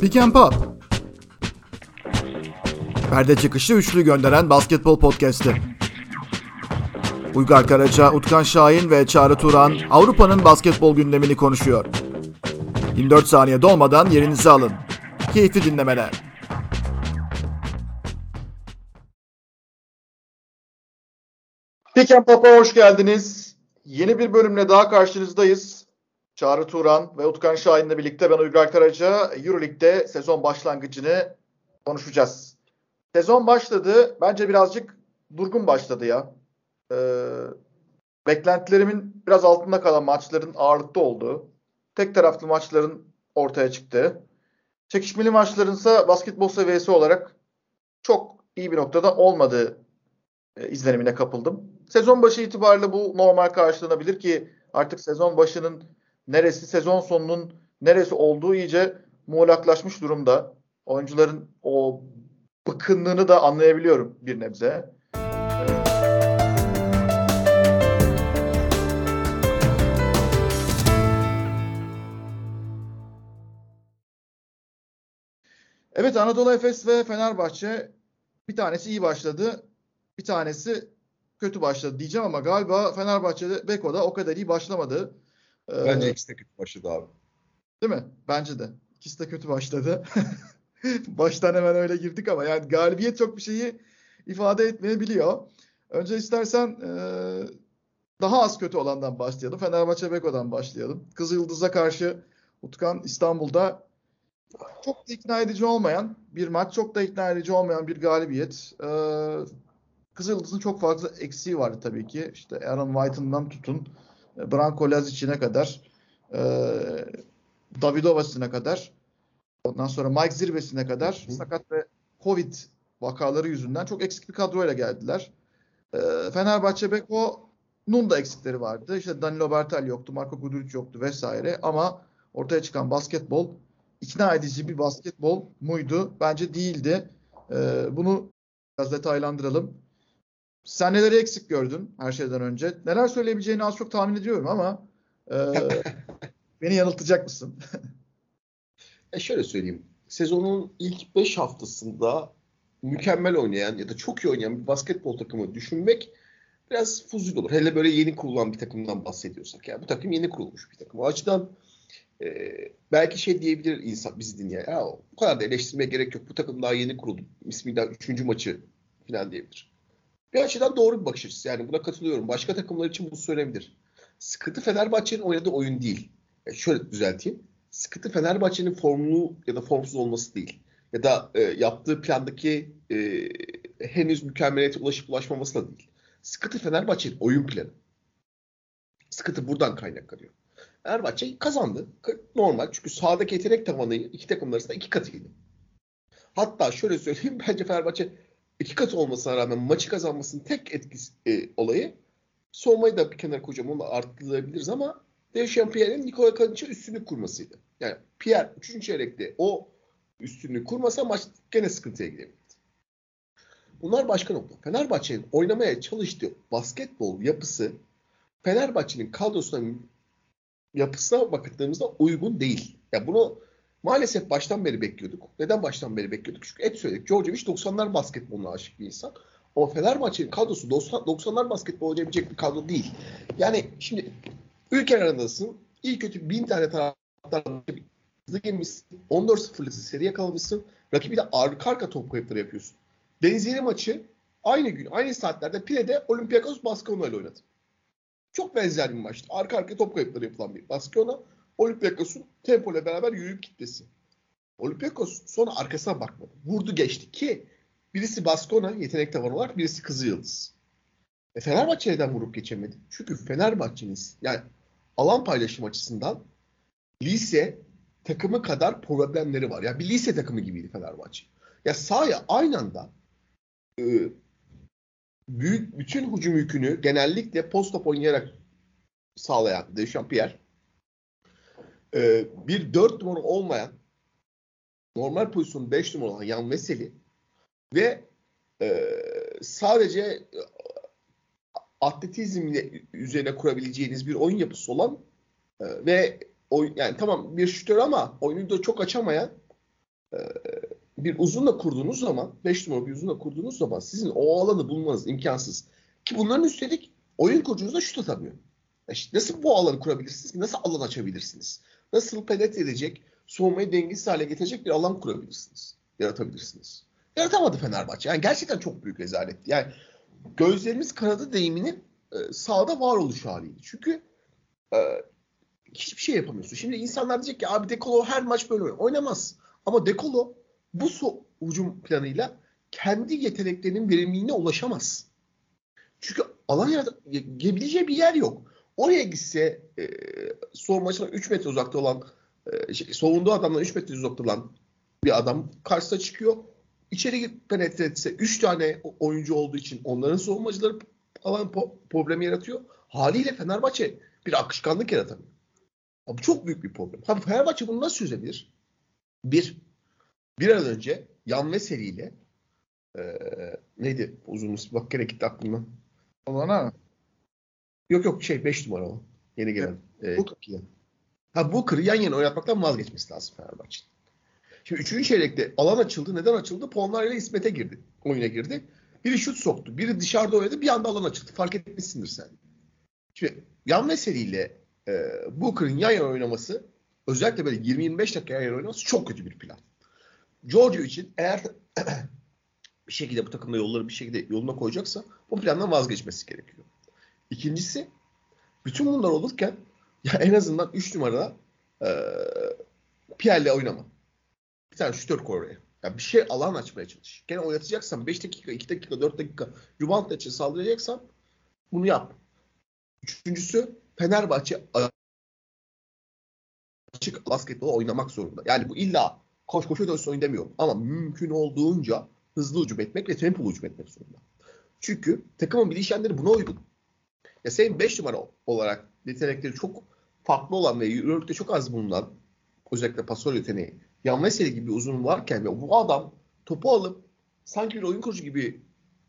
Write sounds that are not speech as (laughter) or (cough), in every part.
Pick and Pop. Perde çıkışı üçlü gönderen basketbol podcast'i. Uygar Karaca, Utkan Şahin ve Çağrı Turan Avrupa'nın basketbol gündemini konuşuyor. 24 saniye dolmadan yerinizi alın. Keyifli dinlemeler. Pick and Pop'a hoş geldiniz. Yeni bir bölümle daha karşınızdayız. Çağrı Turan ve Utkan Şahin'le birlikte ben Uygar Karaca Euroleague'de sezon başlangıcını konuşacağız. Sezon başladı. Bence birazcık durgun başladı ya. Ee, beklentilerimin biraz altında kalan maçların ağırlıkta olduğu, tek taraflı maçların ortaya çıktığı, çekişmeli maçların ise basketbol seviyesi olarak çok iyi bir noktada olmadığı e, izlenimine kapıldım. Sezon başı itibariyle bu normal karşılanabilir ki artık sezon başının neresi, sezon sonunun neresi olduğu iyice muğlaklaşmış durumda. Oyuncuların o bıkkınlığını da anlayabiliyorum bir nebze. Evet Anadolu Efes ve Fenerbahçe bir tanesi iyi başladı. Bir tanesi kötü başladı diyeceğim ama galiba Fenerbahçe'de Beko'da o kadar iyi başlamadı. Ee, Bence ikisi de kötü başladı abi. Değil mi? Bence de. İkisi de kötü başladı. (laughs) Baştan hemen öyle girdik ama yani galibiyet çok bir şeyi ifade etmeyebiliyor. Önce istersen e, daha az kötü olandan başlayalım. Fenerbahçe Beko'dan başlayalım. Kızıldız'a karşı Utkan İstanbul'da çok da ikna edici olmayan bir maç, çok da ikna edici olmayan bir galibiyet. Ee, Kızıldız'ın çok fazla eksiği vardı tabii ki. İşte Aaron White'ından tutun, Branko Lazic'ine kadar, e, Davidovas'ına kadar, ondan sonra Mike Zirvesi'ne kadar Hı. sakat ve Covid vakaları yüzünden çok eksik bir kadroyla geldiler. E, Fenerbahçe Beko'nun da eksikleri vardı. İşte Danilo Bertel yoktu, Marco Guduric yoktu vesaire ama ortaya çıkan basketbol ikna edici bir basketbol muydu? Bence değildi. Ee, bunu biraz detaylandıralım. Sen neleri eksik gördün her şeyden önce? Neler söyleyebileceğini az çok tahmin ediyorum ama e, (laughs) beni yanıltacak mısın? (laughs) e şöyle söyleyeyim. Sezonun ilk 5 haftasında mükemmel oynayan ya da çok iyi oynayan bir basketbol takımı düşünmek biraz fuzul olur. Hele böyle yeni kurulan bir takımdan bahsediyorsak. Yani bu takım yeni kurulmuş bir takım. O açıdan e, belki şey diyebilir insan bizi dinleyen. Ya bu kadar da eleştirmeye gerek yok. Bu takım daha yeni kuruldu. İsmi daha üçüncü maçı falan diyebilir. Açıdan doğru bir bakış açısı. Yani buna katılıyorum. Başka takımlar için bu söylenebilir. Sıkıntı Fenerbahçe'nin oynadığı oyun değil. Yani şöyle düzelteyim. Sıkıntı Fenerbahçe'nin formlu ya da formsuz olması değil. Ya da e, yaptığı plandaki e, henüz mükemmeliyete ulaşıp ulaşmaması da değil. Sıkıntı Fenerbahçe'nin oyun planı. Sıkıntı buradan kaynaklanıyor. Fenerbahçe kazandı. Normal çünkü sahadaki yetenek tavanı iki takım arasında iki katıydı. Hatta şöyle söyleyeyim (laughs) bence Fenerbahçe iki katı olmasına rağmen maçı kazanmasının tek etkisi e, olayı soğumayı da bir kenara koyacağım onu arttırabiliriz ama Dejan Pierre'in Nikola Kanic'e üstünlük kurmasıydı. Yani Pierre 3. çeyrekte o üstünlüğü kurmasa maç gene sıkıntıya girebilirdi. Bunlar başka nokta. Fenerbahçe'nin oynamaya çalıştığı basketbol yapısı Fenerbahçe'nin kadrosuna yapısına bakıldığımızda uygun değil. Ya bunu maalesef baştan beri bekliyorduk. Neden baştan beri bekliyorduk? Çünkü hep söyledik. Djordjevic 90'lar basketboluna aşık bir insan. Ama Fenerbahçe'nin kadrosu 90'lar basketbol oynayabilecek bir kadro değil. Yani şimdi ülke arasındasın. İyi kötü bin tane taraftar hızlı girmişsin. 14-0'lık seri yakalamışsın. Rakibi de arka arka top kayıpları yapıyorsun. Benzeri maçı aynı gün, aynı saatlerde Pile'de Olympiakos Baskonia ile oynadı. Çok benzer bir maçtı. Arka arkaya top kayıpları yapılan bir Baskona. Olympiakos'un tempo ile beraber yürüyüp gitmesi. Olympiakos sonra arkasına bakmadı. Vurdu geçti ki birisi Baskona yetenek tavanı olarak birisi Kızı Yıldız. E Fenerbahçe vurup geçemedi? Çünkü Fenerbahçe'nin yani alan paylaşım açısından lise takımı kadar problemleri var. Yani bir lise takımı gibiydi Fenerbahçe. Ya sahaya aynı anda e, büyük bütün hücum yükünü genellikle post top oynayarak sağlayan Dechampierre e, bir 4 numara olmayan normal pozisyonu 5 numara olan Yan Veseli ve e, sadece atletizmle üzerine kurabileceğiniz bir oyun yapısı olan e, ve oyun, yani tamam bir şütör ama oyunu da çok açamayan e, bir uzunla kurduğunuz zaman 5 numara bir uzunla kurduğunuz zaman sizin o alanı bulmanız imkansız. Ki bunların üstelik oyun kurucunuz da şut atamıyor. İşte nasıl bu alanı kurabilirsiniz? Nasıl alan açabilirsiniz? Nasıl penetre edecek, soğumayı dengesiz hale getirecek bir alan kurabilirsiniz? Yaratabilirsiniz. Yaratamadı Fenerbahçe. Yani gerçekten çok büyük rezalet. Yani gözlerimiz kanadı deyiminin e, sahada varoluş haliydi. Çünkü e, hiçbir şey yapamıyorsun. Şimdi insanlar diyecek ki abi Dekolo her maç böyle oynar. Oynamaz. Ama Dekolo bu so hücum planıyla kendi yeteneklerinin verimliliğine ulaşamaz. Çünkü alan yaratabilici bir yer yok. Oraya gitse e, son maçına 3 metre uzakta olan e, şey, savunduğu adamdan 3 metre uzakta olan bir adam karşısına çıkıyor. İçeri penetre etse 3 tane oyuncu olduğu için onların savunmacıları alan problemi yaratıyor. Haliyle Fenerbahçe bir akışkanlık yaratamıyor. Bu çok büyük bir problem. Ha, Fenerbahçe bunu nasıl çözebilir? Bir, bir an önce Yan ve seriyle e, neydi uzun? Bak gene gitti aklımdan. Olana Yok yok şey 5 numara o. Yeni gelen. Evet, e, Ha Booker'ı yan yana oynatmaktan vazgeçmesi lazım Fenerbahçe. Şimdi üçüncü çeyrekte alan açıldı. Neden açıldı? Ponlarla İsmet'e girdi. Oyuna girdi. Biri şut soktu. Biri dışarıda oynadı. Bir anda alan açıldı. Fark etmişsindir sen. Şimdi yan meseleyle e, Booker'ın yan yana oynaması özellikle böyle 20-25 dakika yan yana oynaması çok kötü bir plan. Giorgio için eğer (clears throat) bir şekilde bu takımda yolları bir şekilde yoluna koyacaksa bu plandan vazgeçmesi gerekiyor. İkincisi bütün bunlar olurken ya en azından 3 numarada e, Pierre'le oynama. Bir tane şütör koy oraya. Ya bir şey alan açmaya çalış. Gene oynatacaksan 5 dakika, 2 dakika, 4 dakika Juventus için saldıracaksan bunu yap. Üçüncüsü Fenerbahçe açık basketbol oynamak zorunda. Yani bu illa koş koşu dönsün oyun demiyorum. Ama mümkün olduğunca hızlı hücum etmek ve tempolu hücum etmek zorunda. Çünkü takımın bileşenleri buna uygun. Ya senin 5 numara olarak yetenekleri çok farklı olan ve Euroleague'de çok az bulunan özellikle pasör yeteneği Yan Veseli gibi uzun varken ve bu adam topu alıp sanki bir oyun kurucu gibi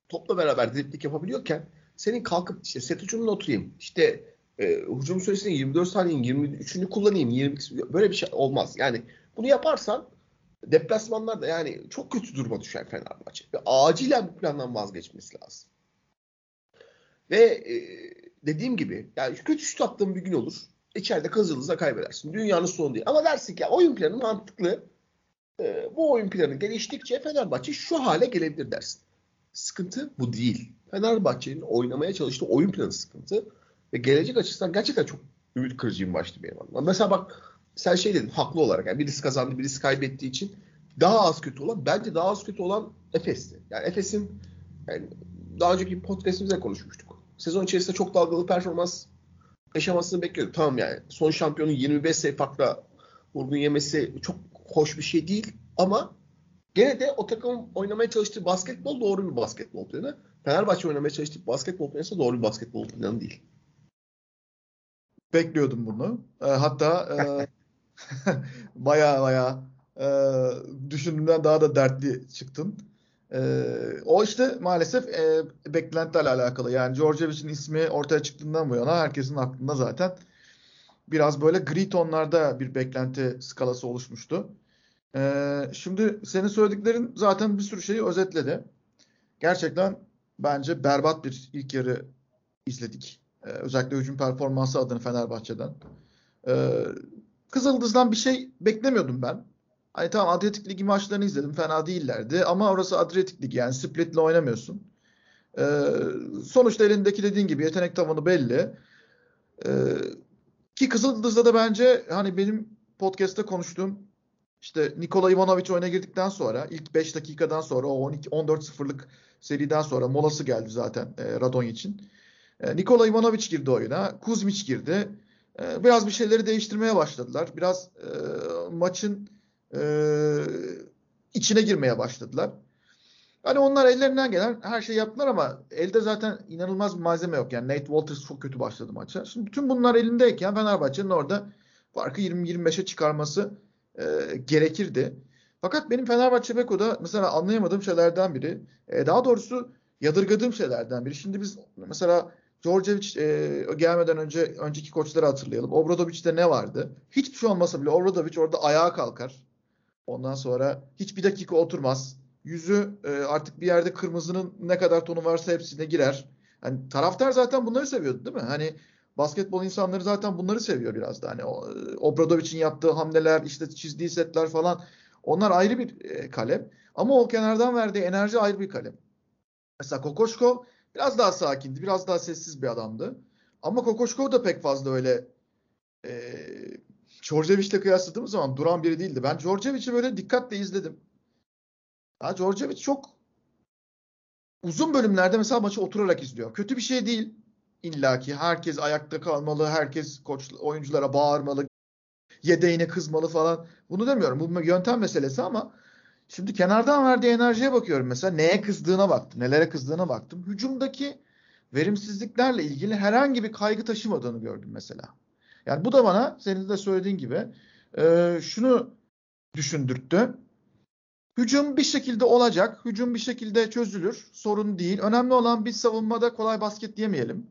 topla beraber driplik yapabiliyorken senin kalkıp işte set ucunun oturayım işte e, hücum süresini 24 saniyenin 23'ünü kullanayım 20 böyle bir şey olmaz. Yani bunu yaparsan deplasmanlarda yani çok kötü duruma düşer Fenerbahçe. Ve acilen bu plandan vazgeçmesi lazım. Ve e, dediğim gibi yani kötü şut attığın bir gün olur. İçeride kazılırsa kaybedersin. Dünyanın sonu değil. Ama dersin ki oyun planı mantıklı. E, bu oyun planı geliştikçe Fenerbahçe şu hale gelebilir dersin. Sıkıntı bu değil. Fenerbahçe'nin oynamaya çalıştığı oyun planı sıkıntı. Ve gelecek açısından gerçekten çok ümit kırıcı bir maçtı benim anlamda. Mesela bak sen şey dedin haklı olarak yani birisi kazandı birisi kaybettiği için daha az kötü olan bence daha az kötü olan Efes'ti. Yani Efes'in yani daha önceki podcastimizde konuşmuştuk. Sezon içerisinde çok dalgalı performans yaşamasını bekliyorduk. Tamam yani son şampiyonun 25 sayı farkla vurgun yemesi çok hoş bir şey değil ama gene de o takım oynamaya çalıştığı basketbol doğru bir basketbol planı. Fenerbahçe oynamaya çalıştığı basketbol planı ise doğru bir basketbol planı değil. Bekliyordum bunu. E, hatta e, (laughs) baya baya e, düşündüğümden daha da dertli çıktın. E, o işte maalesef e, beklentilerle alakalı. Yani Djordjevic'in ismi ortaya çıktığından bu yana herkesin aklında zaten biraz böyle gri tonlarda bir beklenti skalası oluşmuştu. E, şimdi senin söylediklerin zaten bir sürü şeyi özetledi. Gerçekten bence berbat bir ilk yarı izledik. E, özellikle hücum performansı adına Fenerbahçe'den. E, Kızıldız'dan bir şey beklemiyordum ben. Hani tamam Adriyatik Ligi maçlarını izledim. Fena değillerdi. Ama orası Adriyatik Ligi yani Split'le oynamıyorsun. Ee, sonuçta elindeki dediğin gibi yetenek tavanı belli. Ee, ki Kızıldız'da da bence hani benim podcast'te konuştuğum işte Nikola Ivanovic oyuna girdikten sonra ilk 5 dakikadan sonra o 12 14-0'lık seriden sonra molası geldi zaten e, Radon için. E, Nikola Ivanovic girdi oyuna. Kuzmic girdi. E, biraz bir şeyleri değiştirmeye başladılar. Biraz e, maçın e, içine girmeye başladılar. Hani onlar ellerinden gelen her şeyi yaptılar ama elde zaten inanılmaz bir malzeme yok. Yani Nate Walters çok kötü başladı maça. Şimdi bütün bunlar elindeyken Fenerbahçe'nin orada farkı 20-25'e çıkarması e, gerekirdi. Fakat benim Fenerbahçe Beko'da mesela anlayamadığım şeylerden biri, e, daha doğrusu yadırgadığım şeylerden biri. Şimdi biz mesela Djordjevic e, gelmeden önce önceki koçları hatırlayalım. Obradovic'te ne vardı? Hiçbir şey olmasa bile Obradovic orada ayağa kalkar. Ondan sonra hiçbir dakika oturmaz. Yüzü e, artık bir yerde kırmızının ne kadar tonu varsa hepsine girer. Hani taraftar zaten bunları seviyordu değil mi? Hani basketbol insanları zaten bunları seviyor biraz da. Hani Obradovic'in yaptığı hamleler, işte çizdiği setler falan onlar ayrı bir e, kalem. Ama o kenardan verdiği enerji ayrı bir kalem. Mesela Kokoşkov biraz daha sakindi, biraz daha sessiz bir adamdı. Ama Kokoşkov da pek fazla öyle e, Djordjevic'le kıyasladığımız zaman duran biri değildi. Ben Djordjevic'i böyle dikkatle izledim. Ya Djordjevic çok uzun bölümlerde mesela maçı oturarak izliyor. Kötü bir şey değil. İlla ki herkes ayakta kalmalı, herkes koç oyunculara bağırmalı, yedeğine kızmalı falan. Bunu demiyorum. Bu yöntem meselesi ama şimdi kenardan verdiği enerjiye bakıyorum mesela. Neye kızdığına baktım, nelere kızdığına baktım. Hücumdaki verimsizliklerle ilgili herhangi bir kaygı taşımadığını gördüm mesela. Yani bu da bana senin de söylediğin gibi e, şunu düşündürttü. Hücum bir şekilde olacak. Hücum bir şekilde çözülür. Sorun değil. Önemli olan biz savunmada kolay basket yemeyelim.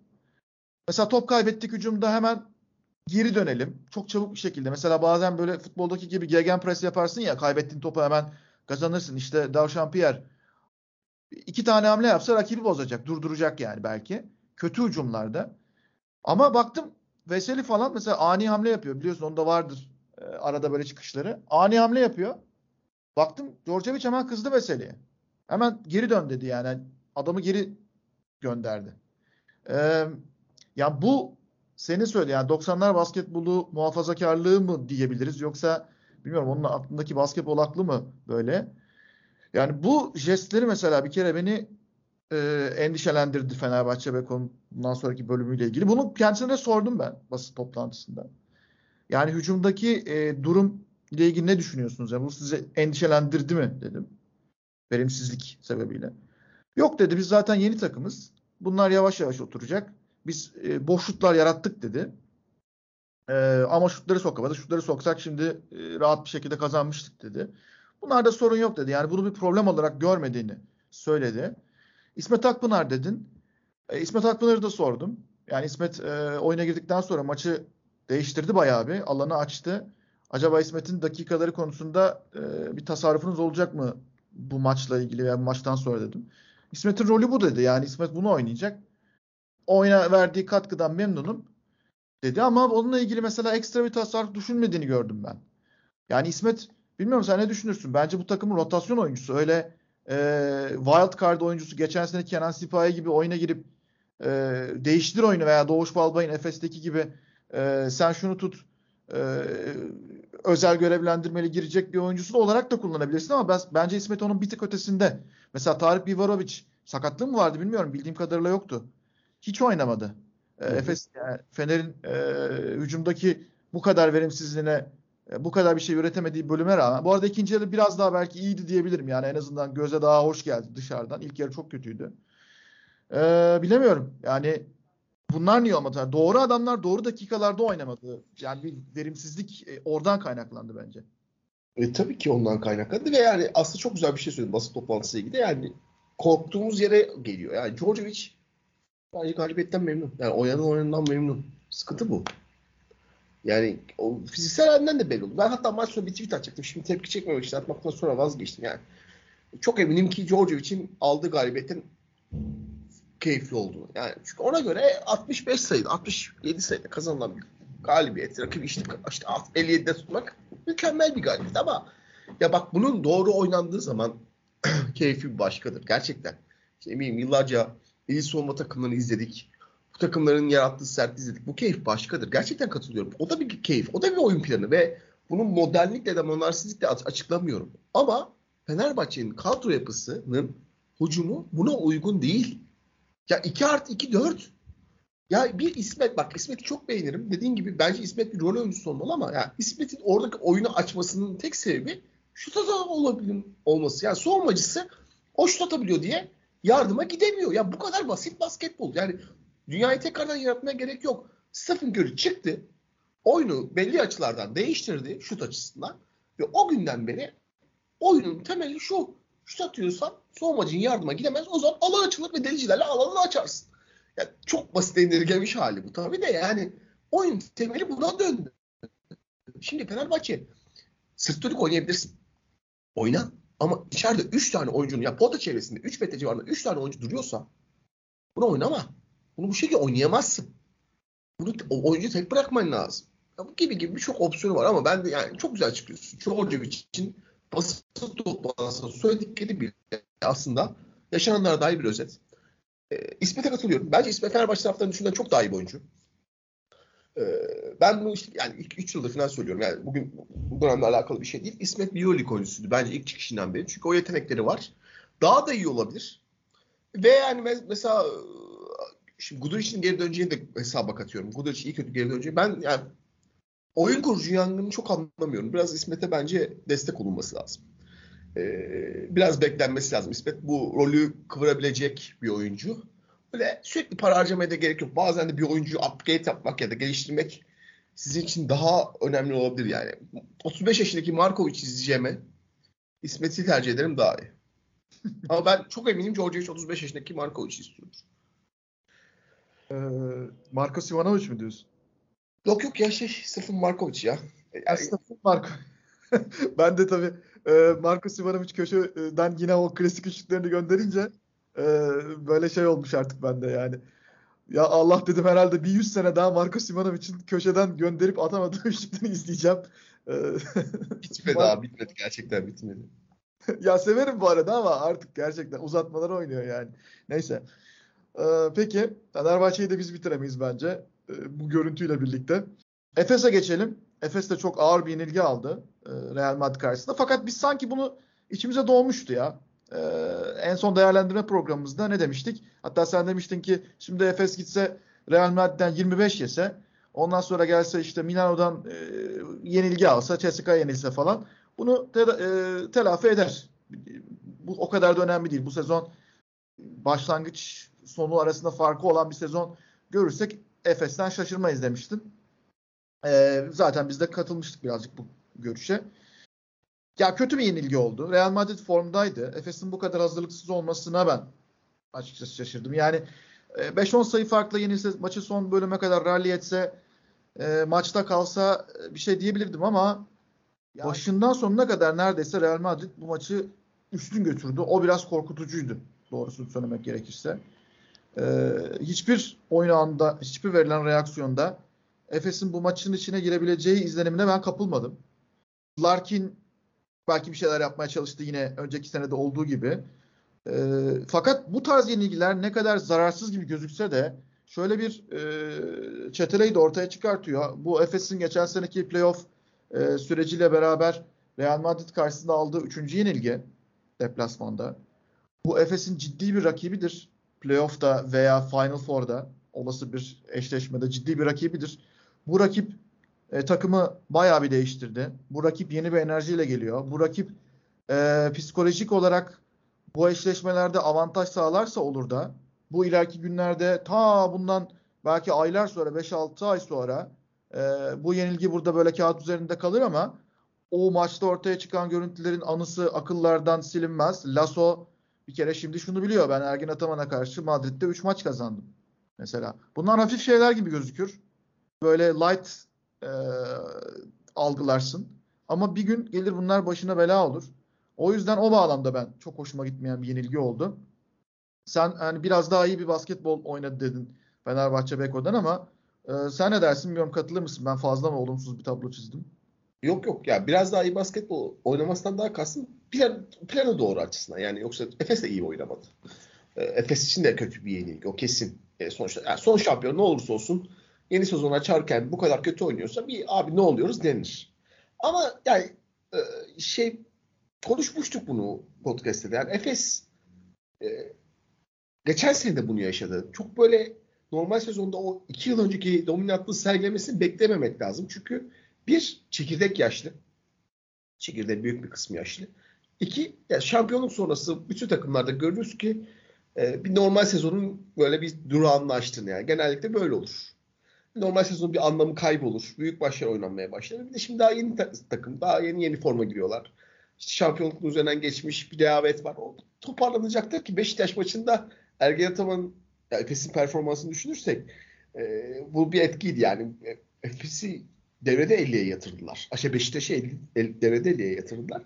Mesela top kaybettik hücumda hemen geri dönelim. Çok çabuk bir şekilde. Mesela bazen böyle futboldaki gibi gegen press yaparsın ya kaybettiğin topu hemen kazanırsın. İşte Davşan Pierre iki tane hamle yapsa rakibi bozacak. Durduracak yani belki. Kötü hücumlarda. Ama baktım Veseli falan mesela ani hamle yapıyor. Biliyorsun onda vardır e, arada böyle çıkışları. Ani hamle yapıyor. Baktım Djordjevic hemen kızdı Veseli'ye. Hemen geri dön dedi yani. Adamı geri gönderdi. Ee, yani bu senin söyle yani 90'lar basketbolu muhafazakarlığı mı diyebiliriz yoksa bilmiyorum onun aklındaki basketbol aklı mı böyle? Yani bu jestleri mesela bir kere beni e, endişelendirdi Fenerbahçe ve bundan sonraki bölümüyle ilgili. Bunu kendisine sordum ben basın toplantısında. Yani hücumdaki e, durum ile ilgili ne düşünüyorsunuz? Yani bu sizi endişelendirdi mi dedim. Verimsizlik sebebiyle. Yok dedi biz zaten yeni takımız. Bunlar yavaş yavaş oturacak. Biz e, boş şutlar yarattık dedi. E, ama şutları sokamadı. Şutları soksak şimdi e, rahat bir şekilde kazanmıştık dedi. Bunlarda sorun yok dedi. Yani bunu bir problem olarak görmediğini söyledi. İsmet Akpınar dedin. E, İsmet Akpınar'ı da sordum. Yani İsmet e, oyuna girdikten sonra maçı değiştirdi bayağı bir. Alanı açtı. Acaba İsmet'in dakikaları konusunda e, bir tasarrufunuz olacak mı bu maçla ilgili veya bu maçtan sonra dedim. İsmet'in rolü bu dedi. Yani İsmet bunu oynayacak. Oyuna verdiği katkıdan memnunum dedi ama onunla ilgili mesela ekstra bir tasarruf düşünmediğini gördüm ben. Yani İsmet bilmiyorum sen ne düşünürsün? Bence bu takımın rotasyon oyuncusu. Öyle e, wild card oyuncusu geçen sene Kenan Sipahi gibi oyuna girip e, değiştir oyunu veya Doğuş Balbay'ın Efes'teki gibi e, sen şunu tut e, özel görevlendirmeli girecek bir oyuncusu da olarak da kullanabilirsin ama ben, bence İsmet onun bir tık ötesinde. Mesela Tarık Bivarovic sakatlığı mı vardı bilmiyorum. Bildiğim kadarıyla yoktu. Hiç oynamadı. E, Efes yani Fener'in e, hücumdaki bu kadar verimsizliğine bu kadar bir şey üretemediği bölüme rağmen. Bu arada ikinci yarı biraz daha belki iyiydi diyebilirim. Yani en azından göze daha hoş geldi dışarıdan. İlk yarı çok kötüydü. Ee, bilemiyorum. Yani bunlar niye olmadı? Doğru adamlar doğru dakikalarda oynamadı. Yani bir verimsizlik e, oradan kaynaklandı bence. E, tabii ki ondan kaynaklandı ve yani aslında çok güzel bir şey söyledim basın toplantısıyla ilgili. Yani korktuğumuz yere geliyor. Yani Djordjevic bence galibiyetten memnun. Yani oynanan oyundan memnun. Sıkıntı bu. Yani o fiziksel halinden de belli oldu. Ben hatta maç sonu bir tweet atacaktım. Şimdi tepki çekmemek için atmaktan sonra vazgeçtim yani. Çok eminim ki Djordjevic'in aldığı galibiyetin keyifli olduğunu. Yani çünkü ona göre 65 sayıda, 67 sayıda kazanılan bir galibiyet, rakibi işte, işte 57'de tutmak mükemmel bir galibiyet ama ya bak bunun doğru oynandığı zaman (clears throat) keyfi başkadır. Gerçekten. İşte eminim yıllarca iyi savunma takımlarını izledik. Bu takımların yarattığı sertliği izledik. Bu keyif başkadır. Gerçekten katılıyorum. O da bir keyif. O da bir oyun planı ve bunun modernlikle de monarsizlikle açıklamıyorum. Ama Fenerbahçe'nin kadro yapısının hücumu buna uygun değil. Ya 2 artı 2 4. Ya bir İsmet bak İsmet'i çok beğenirim. Dediğin gibi bence İsmet bir rol oyuncusu olmalı ama ya İsmet'in oradaki oyunu açmasının tek sebebi şut atan olabilir olması. Yani savunmacısı o şut atabiliyor diye yardıma gidemiyor. Ya bu kadar basit basketbol. Yani dünyayı tekrardan yaratmaya gerek yok. Stephen Curry çıktı. Oyunu belli açılardan değiştirdi şut açısından. Ve o günden beri oyunun temeli şu. Şut atıyorsan savunmacının yardıma gidemez. O zaman alan açılır ve delicilerle alanını açarsın. Yani çok basit indirgemiş hali bu tabii de yani oyun temeli buna döndü. Şimdi Fenerbahçe sırt dönük oynayabilirsin. Oyna. Ama içeride 3 tane oyuncunun ya pota çevresinde 3 metre civarında 3 tane oyuncu duruyorsa bunu oynama. Bunu bu şekilde oynayamazsın. Bunu oyuncu tek bırakman lazım. Ya bu gibi gibi birçok opsiyonu var ama ben de yani çok güzel çıkıyorsun. Çorcevic için basın toplantısında söyledikleri bir aslında yaşananlara dair bir özet. E, İsmet'e katılıyorum. Bence İsmet Fenerbahçe taraftarının düşünden çok daha iyi bir oyuncu. E, ben bunu işte yani ilk 3 yıldır falan söylüyorum. Yani bugün bu dönemle alakalı bir şey değil. İsmet bir Euroleague oyuncusuydu bence ilk çıkışından beri. Çünkü o yetenekleri var. Daha da iyi olabilir. Ve yani mesela şimdi Guduric'in geri döneceğini de hesaba katıyorum. Guduric iyi kötü geri döneceği. Ben yani oyun kurucu yangını çok anlamıyorum. Biraz İsmet'e bence destek olunması lazım. Ee, biraz beklenmesi lazım. İsmet bu rolü kıvırabilecek bir oyuncu. Böyle sürekli para harcamaya da gerek yok. Bazen de bir oyuncuyu upgrade yapmak ya da geliştirmek sizin için daha önemli olabilir yani. 35 yaşındaki Markovic izleyeceğime İsmet'i tercih ederim daha iyi. (laughs) Ama ben çok eminim George 35 yaşındaki Markovic istiyordur. Ee, Marko Sivanovic mi diyorsun? Yok yok ya şey sırfın Markovic ya. Yani, Sırfın Marko. (laughs) ben de tabii e, Marko Sivanovic köşeden yine o klasik üçlüklerini gönderince e, böyle şey olmuş artık bende yani. Ya Allah dedim herhalde bir 100 sene daha Marko Simanovic'in köşeden gönderip atamadığı (laughs) üçlüklerini izleyeceğim. (laughs) bitmedi abi bitmedi gerçekten bitmedi. ya severim bu arada ama artık gerçekten uzatmalar oynuyor yani. Neyse. Ee, peki Fenerbahçe'yi de biz bitiremeyiz bence e, bu görüntüyle birlikte. Efes'e geçelim. Efes de çok ağır bir yenilgi aldı e, Real Madrid karşısında. Fakat biz sanki bunu içimize doğmuştu ya. E, en son değerlendirme programımızda ne demiştik? Hatta sen demiştin ki şimdi Efes gitse Real Madrid'den 25 yese ondan sonra gelse işte Milano'dan e, yenilgi alsa, CSKA yenilse falan bunu te, e, telafi eder. Bu o kadar da önemli değil. Bu sezon başlangıç sonu arasında farkı olan bir sezon görürsek Efes'ten şaşırmayız demiştin. Ee, zaten biz de katılmıştık birazcık bu görüşe. Ya kötü bir yenilgi oldu. Real Madrid formdaydı. Efes'in bu kadar hazırlıksız olmasına ben açıkçası şaşırdım. Yani 5-10 sayı farkla yenilse, maçı son bölüme kadar rally etse, e, maçta kalsa bir şey diyebilirdim ama yani, başından sonuna kadar neredeyse Real Madrid bu maçı üstün götürdü. O biraz korkutucuydu doğrusunu söylemek gerekirse. Ee, hiçbir oyun anında, hiçbir verilen reaksiyonda Efes'in bu maçın içine girebileceği izlenimine ben kapılmadım. Larkin belki bir şeyler yapmaya çalıştı yine önceki senede olduğu gibi. E, fakat bu tarz yenilgiler ne kadar zararsız gibi gözükse de şöyle bir e, çeteleyi de ortaya çıkartıyor. Bu Efes'in geçen seneki playoff e, süreciyle beraber Real Madrid karşısında aldığı üçüncü yenilgi deplasmanda. Bu Efes'in ciddi bir rakibidir. Playoff'ta veya Final Four'da olası bir eşleşmede ciddi bir rakibidir. Bu rakip e, takımı bayağı bir değiştirdi. Bu rakip yeni bir enerjiyle geliyor. Bu rakip e, psikolojik olarak bu eşleşmelerde avantaj sağlarsa olur da bu ileriki günlerde ta bundan belki aylar sonra 5-6 ay sonra e, bu yenilgi burada böyle kağıt üzerinde kalır ama o maçta ortaya çıkan görüntülerin anısı akıllardan silinmez. Lasso bir kere şimdi şunu biliyor. Ben Ergin Ataman'a karşı Madrid'de 3 maç kazandım. Mesela. Bunlar hafif şeyler gibi gözükür. Böyle light e, algılarsın. Ama bir gün gelir bunlar başına bela olur. O yüzden o bağlamda ben çok hoşuma gitmeyen bir yenilgi oldu. Sen hani biraz daha iyi bir basketbol oynadı dedin Fenerbahçe Beko'dan ama e, sen ne dersin bilmiyorum katılır mısın? Ben fazla mı olumsuz bir tablo çizdim? Yok yok ya biraz daha iyi basketbol oynamasından daha kastım plan, planı doğru açısından. Yani yoksa Efes de iyi oynamadı. E, Efes için de kötü bir yenilgi o kesin. E, sonuçta yani son şampiyon ne olursa olsun yeni sezon açarken bu kadar kötü oynuyorsa bir abi ne oluyoruz denir. Ama yani e, şey konuşmuştuk bunu podcast'te. Yani Efes e, geçen sene de bunu yaşadı. Çok böyle normal sezonda o iki yıl önceki dominantlığı sergilemesini beklememek lazım. Çünkü bir, çekirdek yaşlı. Çekirdeğin büyük bir kısmı yaşlı. İki, yani şampiyonluk sonrası bütün takımlarda görürüz ki e, bir normal sezonun böyle bir durağanlaştığını yani. Genellikle böyle olur. Normal sezonun bir anlamı kaybolur. Büyük başlar oynanmaya başlar. Bir de şimdi daha yeni takım, daha yeni yeni forma giriyorlar. İşte şampiyonluk üzerinden geçmiş bir rehavet var. O toparlanacaktır ki Beşiktaş maçında Ergen Ataman ya Efes'in performansını düşünürsek e, bu bir etkiydi yani. E, Efes'i devrede 50'ye yatırdılar. Aşağı Beşiktaş'ı 50, el- devrede 50'ye yatırdılar.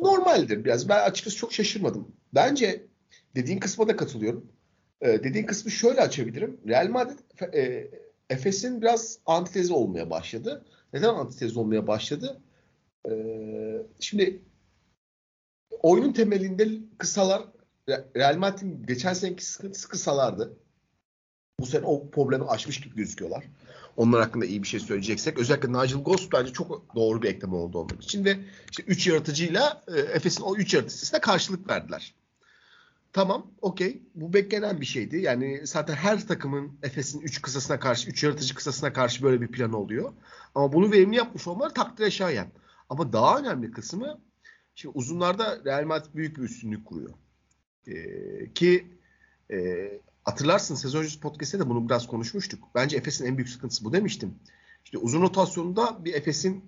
Normaldir biraz. Ben açıkçası çok şaşırmadım. Bence dediğin kısma da katılıyorum. E, dediğin kısmı şöyle açabilirim. Real Madrid e, Efes'in biraz antitezi olmaya başladı. Neden antitezi olmaya başladı? E, şimdi oyunun temelinde kısalar Real Madrid'in geçen seneki sıkıntısı kısalardı. Bu sene o problemi aşmış gibi gözüküyorlar. Onlar hakkında iyi bir şey söyleyeceksek. Özellikle Nigel Ghost bence çok doğru bir ekleme oldu onlar için. Ve işte 3 yaratıcıyla e, Efes'in o 3 yaratıcısına karşılık verdiler. Tamam, okey. Bu beklenen bir şeydi. Yani zaten her takımın Efes'in 3 kısasına karşı, 3 yaratıcı kısasına karşı böyle bir planı oluyor. Ama bunu verimli yapmış olmaları takdire şayan. Ama daha önemli kısmı şimdi uzunlarda Real Madrid büyük bir üstünlük kuruyor. Ee, ki e, hatırlarsın sezon öncesi podcast'te de bunu biraz konuşmuştuk. Bence Efes'in en büyük sıkıntısı bu demiştim. İşte uzun rotasyonunda bir Efes'in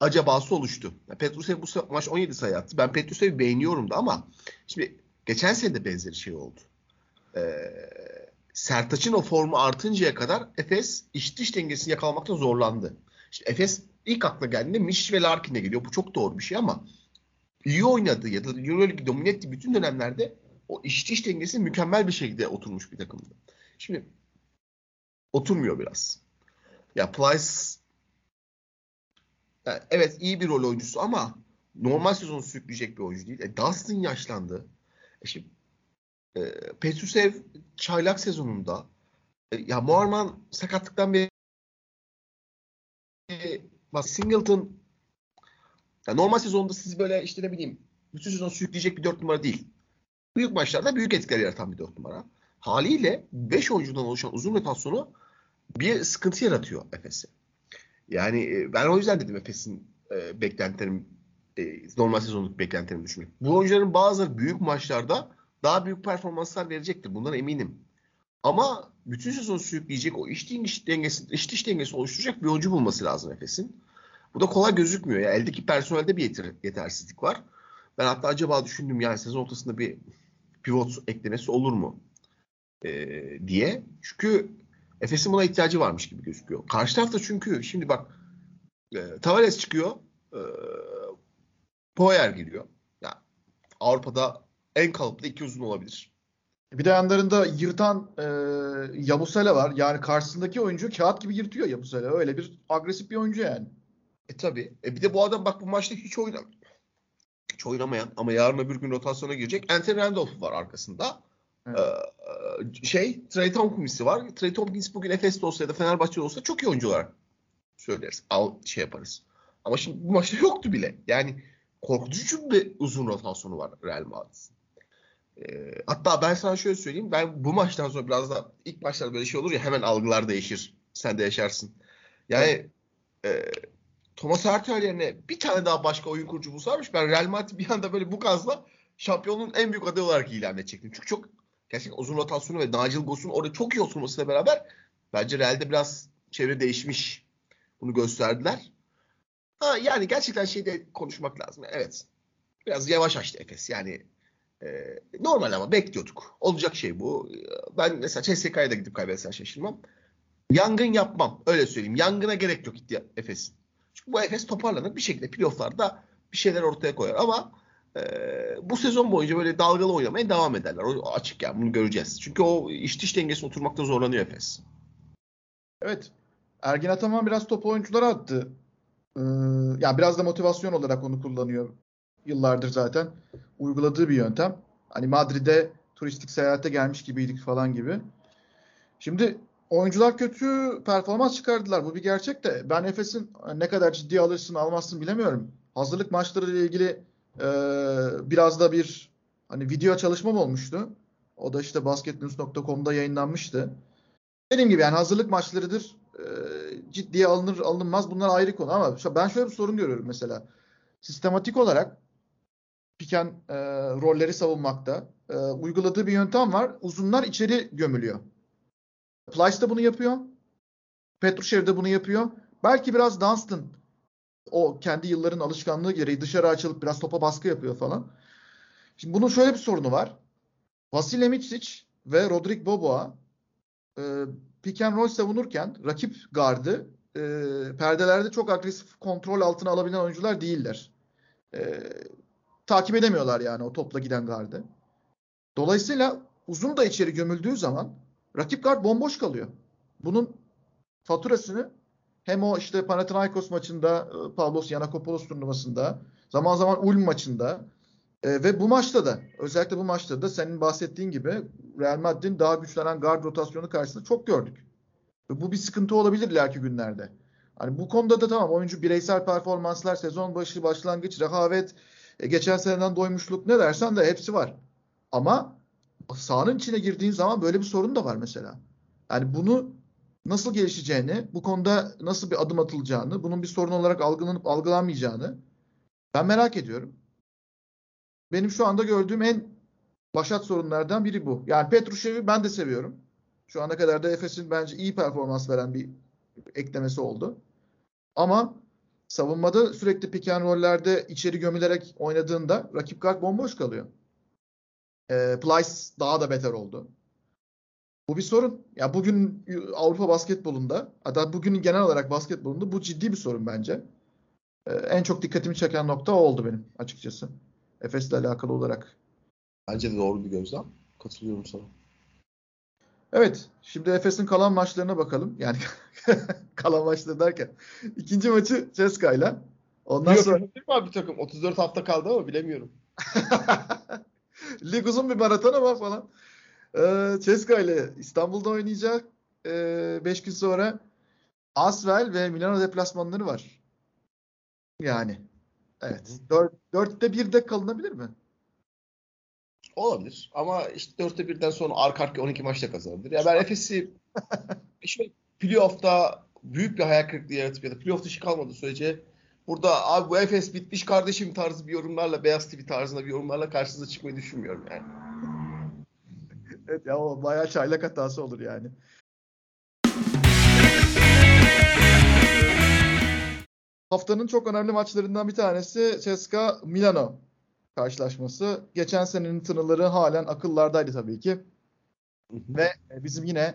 acabası oluştu. Yani bu maç 17 sayı attı. Ben Petrusev'i beğeniyorum da ama şimdi geçen sene de benzeri şey oldu. Ee, Sertaç'ın o formu artıncaya kadar Efes iç dış dengesini yakalamakta zorlandı. İşte Efes ilk akla geldiğinde Miş ve Larkin'e geliyor. Bu çok doğru bir şey ama iyi oynadığı ya da Euroleague domine ettiği bütün dönemlerde o iç dış dengesi mükemmel bir şekilde oturmuş bir takımdı. Şimdi oturmuyor biraz. Ya Plyce yani evet iyi bir rol oyuncusu ama normal sezonu sürükleyecek bir oyuncu değil. E, Dustin yaşlandı. E şimdi e, Petrusev çaylak sezonunda e, ya Muarman sakatlıktan bir e, bak Singleton ya normal sezonda siz böyle işte ne bileyim bütün sezon sürükleyecek bir dört numara değil. Büyük maçlarda büyük etkiler yaratan bir dört numara. Haliyle 5 oyuncudan oluşan uzun rotasyonu bir sıkıntı yaratıyor Efes'e. Yani e, ben o yüzden dedim Efes'in e, beklentilerim e, normal sezonluk beklentilerimi düşünmek. Bu oyuncuların bazıları büyük maçlarda daha büyük performanslar verecektir. Bundan eminim. Ama bütün sezon sürükleyecek o iç dış dengesi, iç dış dengesi oluşturacak bir oyuncu bulması lazım Efes'in. Bu da kolay gözükmüyor. Ya. Eldeki personelde bir yeter, yetersizlik var. Ben hatta acaba düşündüm yani sezon ortasında bir pivot eklemesi olur mu? Ee, diye. Çünkü Efes'in buna ihtiyacı varmış gibi gözüküyor. Karşı tarafta çünkü şimdi bak e, Tavares çıkıyor. E, Poyer geliyor. Yani Avrupa'da en kalıplı iki uzun olabilir. Bir de yanlarında yırtan e, Yabusele var. Yani karşısındaki oyuncu kağıt gibi yırtıyor Yabusele. Öyle bir agresif bir oyuncu yani. E tabi. E bir de bu adam bak bu maçta hiç oynam hiç oynamayan ama yarın öbür gün rotasyona girecek Anthony Randolph var arkasında. Evet. Ee, şey Trey Tomkins'i var. Trey Tompkins bugün Efes'te olsa ya da Fenerbahçe'de olsa çok iyi oyuncu olarak söyleriz. Al şey yaparız. Ama şimdi bu maçta yoktu bile. Yani korkutucu bir uzun rotasyonu var Real Madrid'in. Ee, hatta ben sana şöyle söyleyeyim. Ben bu maçtan sonra biraz da ilk başlarda böyle şey olur ya hemen algılar değişir. Sen de yaşarsın. Yani evet. e, Thomas Hurtel yerine bir tane daha başka oyun kurucu bulsaymış ben Real Madrid bir anda böyle bu gazla şampiyonun en büyük adayı olarak ilan edecektim. Çünkü çok gerçekten uzun rotasyonu ve Nigel Goss'un orada çok iyi oturmasıyla beraber bence Real'de biraz çevre değişmiş. Bunu gösterdiler. Ha, yani gerçekten şeyde konuşmak lazım. Evet. Biraz yavaş açtı Efes. Yani e, normal ama bekliyorduk. Olacak şey bu. Ben mesela CSK'ya da gidip kaybetsem şaşırmam. Yangın yapmam. Öyle söyleyeyim. Yangına gerek yok Efes'in. Bu Efes toparlanır bir şekilde playofflarda bir şeyler ortaya koyar ama e, bu sezon boyunca böyle dalgalı oynamaya devam ederler. O açık yani bunu göreceğiz. Çünkü o iş dış dengesine oturmakta zorlanıyor Efes. Evet. Ergin Ataman biraz top oyunculara attı. Ee, yani biraz da motivasyon olarak onu kullanıyor. Yıllardır zaten uyguladığı bir yöntem. Hani Madrid'e turistik seyahate gelmiş gibiydik falan gibi. Şimdi oyuncular kötü performans çıkardılar. Bu bir gerçek de ben Efes'in ne kadar ciddi alırsın almazsın bilemiyorum. Hazırlık maçları ile ilgili e, biraz da bir hani video çalışmam olmuştu. O da işte basketnews.com'da yayınlanmıştı. Dediğim gibi yani hazırlık maçlarıdır. E, ciddiye alınır alınmaz bunlar ayrı konu ama ben şöyle bir sorun görüyorum mesela. Sistematik olarak piken e, rolleri savunmakta e, uyguladığı bir yöntem var. Uzunlar içeri gömülüyor. Plyce de bunu yapıyor. Petrushev de bunu yapıyor. Belki biraz Dunstan o kendi yılların alışkanlığı gereği dışarı açılıp biraz topa baskı yapıyor falan. Şimdi bunun şöyle bir sorunu var. Vasilij Micic ve Rodrik Boboa e, pick and roll savunurken rakip gardı e, perdelerde çok agresif kontrol altına alabilen oyuncular değiller. E, takip edemiyorlar yani o topla giden gardı. Dolayısıyla uzun da içeri gömüldüğü zaman rakip gard bomboş kalıyor. Bunun faturasını hem o işte Panathinaikos maçında, e, Pavlos Yanakopoulos turnuvasında, zaman zaman Ulm maçında e, ve bu maçta da özellikle bu maçta da senin bahsettiğin gibi Real Madrid'in daha güçlenen guard rotasyonu karşısında çok gördük. Ve bu bir sıkıntı olabilir ileriki günlerde. Hani bu konuda da tamam oyuncu bireysel performanslar, sezon başı, başlangıç, rehavet, e, geçen seneden doymuşluk ne dersen de hepsi var. Ama sahanın içine girdiğin zaman böyle bir sorun da var mesela. Yani bunu nasıl gelişeceğini, bu konuda nasıl bir adım atılacağını, bunun bir sorun olarak algılanıp algılanmayacağını ben merak ediyorum. Benim şu anda gördüğüm en başat sorunlardan biri bu. Yani Petrushev'i ben de seviyorum. Şu ana kadar da Efes'in bence iyi performans veren bir eklemesi oldu. Ama savunmada sürekli pick and roll'lerde içeri gömülerek oynadığında rakip kart bomboş kalıyor. E, Plyce daha da beter oldu. Bu bir sorun. Ya bugün Avrupa basketbolunda, hatta bugün genel olarak basketbolunda bu ciddi bir sorun bence. E, en çok dikkatimi çeken nokta o oldu benim açıkçası. Efes'le alakalı olarak. Bence de doğru bir gözlem. Katılıyorum sana. Evet. Şimdi Efes'in kalan maçlarına bakalım. Yani (laughs) kalan maçları derken. ikinci maçı Ceska'yla. Ondan Yok, sonra Değil mi abi bir takım? 34 hafta kaldı ama bilemiyorum. (laughs) (laughs) lig uzun bir maraton ama falan. Ee, Ceska ile İstanbul'da oynayacak. 5 ee, gün sonra Asvel ve Milano deplasmanları var. Yani. Evet. Dört, dörtte 1'de kalınabilir mi? Olabilir. Ama işte 4'te 1'den sonra arka arka 12 maçta kazanabilir. Ya ben Efes'i (laughs) işte playoff'ta büyük bir hayal kırıklığı yaratıp ya da playoff dışı kalmadığı sürece burada abi bu Efes bitmiş kardeşim tarzı bir yorumlarla Beyaz TV tarzında bir yorumlarla karşınıza çıkmayı düşünmüyorum yani. (laughs) evet ya o bayağı çaylak hatası olur yani. Haftanın çok önemli maçlarından bir tanesi Ceska Milano karşılaşması. Geçen senenin tınıları halen akıllardaydı tabii ki. Ve bizim yine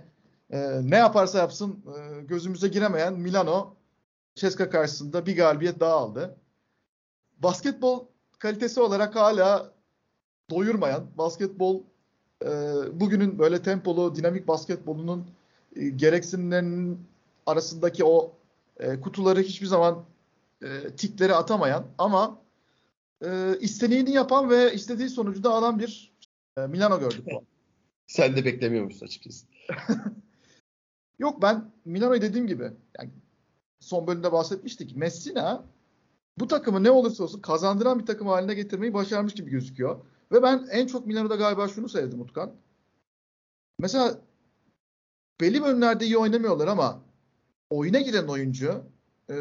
e, ne yaparsa yapsın e, gözümüze giremeyen Milano Ceska karşısında bir galibiyet daha aldı. Basketbol kalitesi olarak hala doyurmayan, basketbol e, bugünün böyle tempolu, dinamik basketbolunun e, gereksinimlerinin arasındaki o e, kutuları hiçbir zaman e, tikleri atamayan ama e, istediğini yapan ve istediği sonucu da alan bir e, Milano gördük. (laughs) Sen de beklemiyormuşsun açıkçası. (laughs) Yok ben Milano'yu dediğim gibi yani son bölümde bahsetmiştik. Messina bu takımı ne olursa olsun kazandıran bir takım haline getirmeyi başarmış gibi gözüküyor. Ve ben en çok Milano'da galiba şunu sevdim Utkan. Mesela belli bölümlerde iyi oynamıyorlar ama oyuna giren oyuncu e,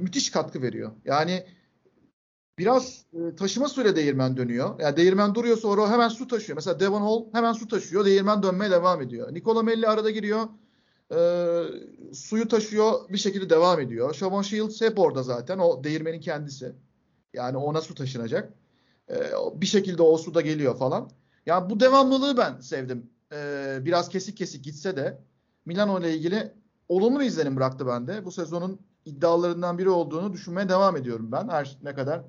müthiş katkı veriyor. Yani biraz e, taşıma süre değirmen dönüyor. Yani değirmen duruyor sonra hemen su taşıyor. Mesela Devon Hall hemen su taşıyor. Değirmen dönmeye devam ediyor. Nikola Melli arada giriyor. E, suyu taşıyor. Bir şekilde devam ediyor. Shavon Shields hep orada zaten. O değirmenin kendisi. Yani ona su taşınacak. E, bir şekilde o su da geliyor falan. Yani bu devamlılığı ben sevdim. E, biraz kesik kesik gitse de Milano ile ilgili olumlu bir izlenim bıraktı bende. Bu sezonun iddialarından biri olduğunu düşünmeye devam ediyorum ben. Her ne kadar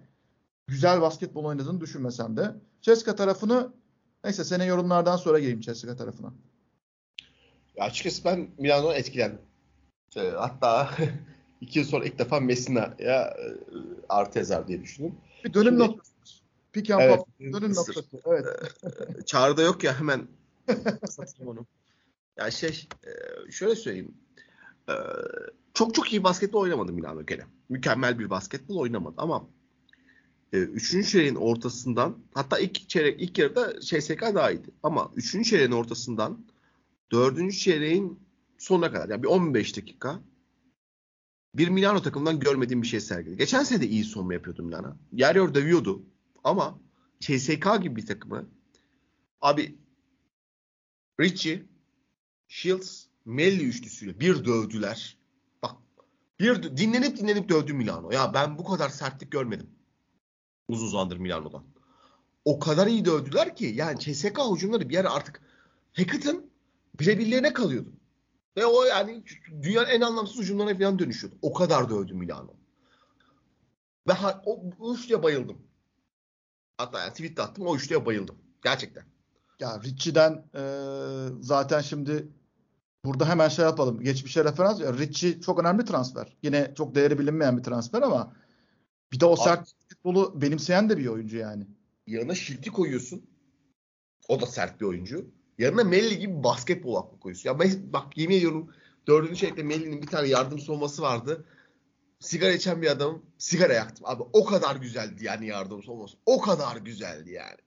güzel basketbol oynadığını düşünmesem de. Ceska tarafını neyse sene yorumlardan sonra geleyim Ceska tarafına. Ya açıkçası ben Milano'dan etkilendim. Ee, hatta (laughs) iki yıl sonra ilk defa Messina'ya e, artı yazar diye düşündüm. Bir dönüm Şimdi, noktası. Pick and evet, dönüm noktası. Evet. Ee, Çağrı'da yok ya hemen (laughs) satayım onu. Ya şey e, şöyle söyleyeyim. E, çok çok iyi basketbol oynamadı Milano gene. Mükemmel bir basketbol oynamadı ama e, üçüncü çeyreğin ortasından hatta ilk çeyrek ilk yarıda CSK daha iyiydi. Ama üçüncü çeyreğin ortasından dördüncü çeyreğin sonuna kadar yani bir 15 dakika bir Milano takımından görmediğim bir şey sergiledi. Geçen sene de iyi sonma yapıyordu Milano. Yer yer dövüyordu. Ama CSK gibi bir takımı abi Richie, Shields, Melli üçlüsüyle bir dövdüler. Bak bir dinlenip dinlenip dövdü Milano. Ya ben bu kadar sertlik görmedim. Uzun zamandır Milano'dan. O kadar iyi dövdüler ki yani CSK hücumları bir yer artık Hackett'ın birebirlerine kalıyordu. Ve o yani dünyanın en anlamsız ucundan falan dönüşüyordu. O kadar dövdü Milano. Ve ha, o, o üçlüye bayıldım. Hatta yani tweet de attım o üçlüye bayıldım. Gerçekten. Ya Richie'den e, zaten şimdi burada hemen şey yapalım. Geçmişe referans. Ya Richie çok önemli transfer. Yine çok değeri bilinmeyen bir transfer ama bir de o sert futbolu benimseyen de bir oyuncu yani. Yanına Şilti koyuyorsun. O da sert bir oyuncu. Yanına Melli gibi basketbol aklı koyuyorsun. Ya ben, bak yemin ediyorum dördüncü çeyrekte Melli'nin bir tane yardım savunması vardı. Sigara içen bir adam sigara yaktım. Abi o kadar güzeldi yani yardım savunması. O kadar güzeldi yani.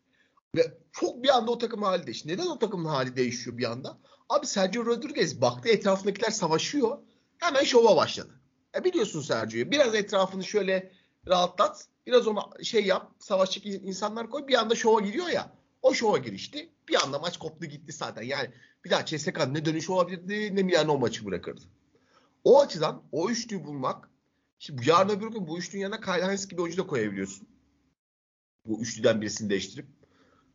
Ve çok bir anda o takım hali değişti. Neden o takımın hali değişiyor bir anda? Abi Sergio Rodriguez baktı etrafındakiler savaşıyor. Hemen şova başladı. E biliyorsun Sergio'yu. Biraz etrafını şöyle rahatlat. Biraz ona şey yap. Savaşçı insanlar koy. Bir anda şova giriyor ya. O şova girişti. Bir anda maç koptu gitti zaten. Yani bir daha CSKA ne dönüş olabilirdi ne Milano maçı bırakırdı. O açıdan o üçlüyü bulmak Şimdi yarın öbür gün bu üçlünün yanına Kyle Hines gibi oyuncu da koyabiliyorsun. Bu üçlüden birisini değiştirip.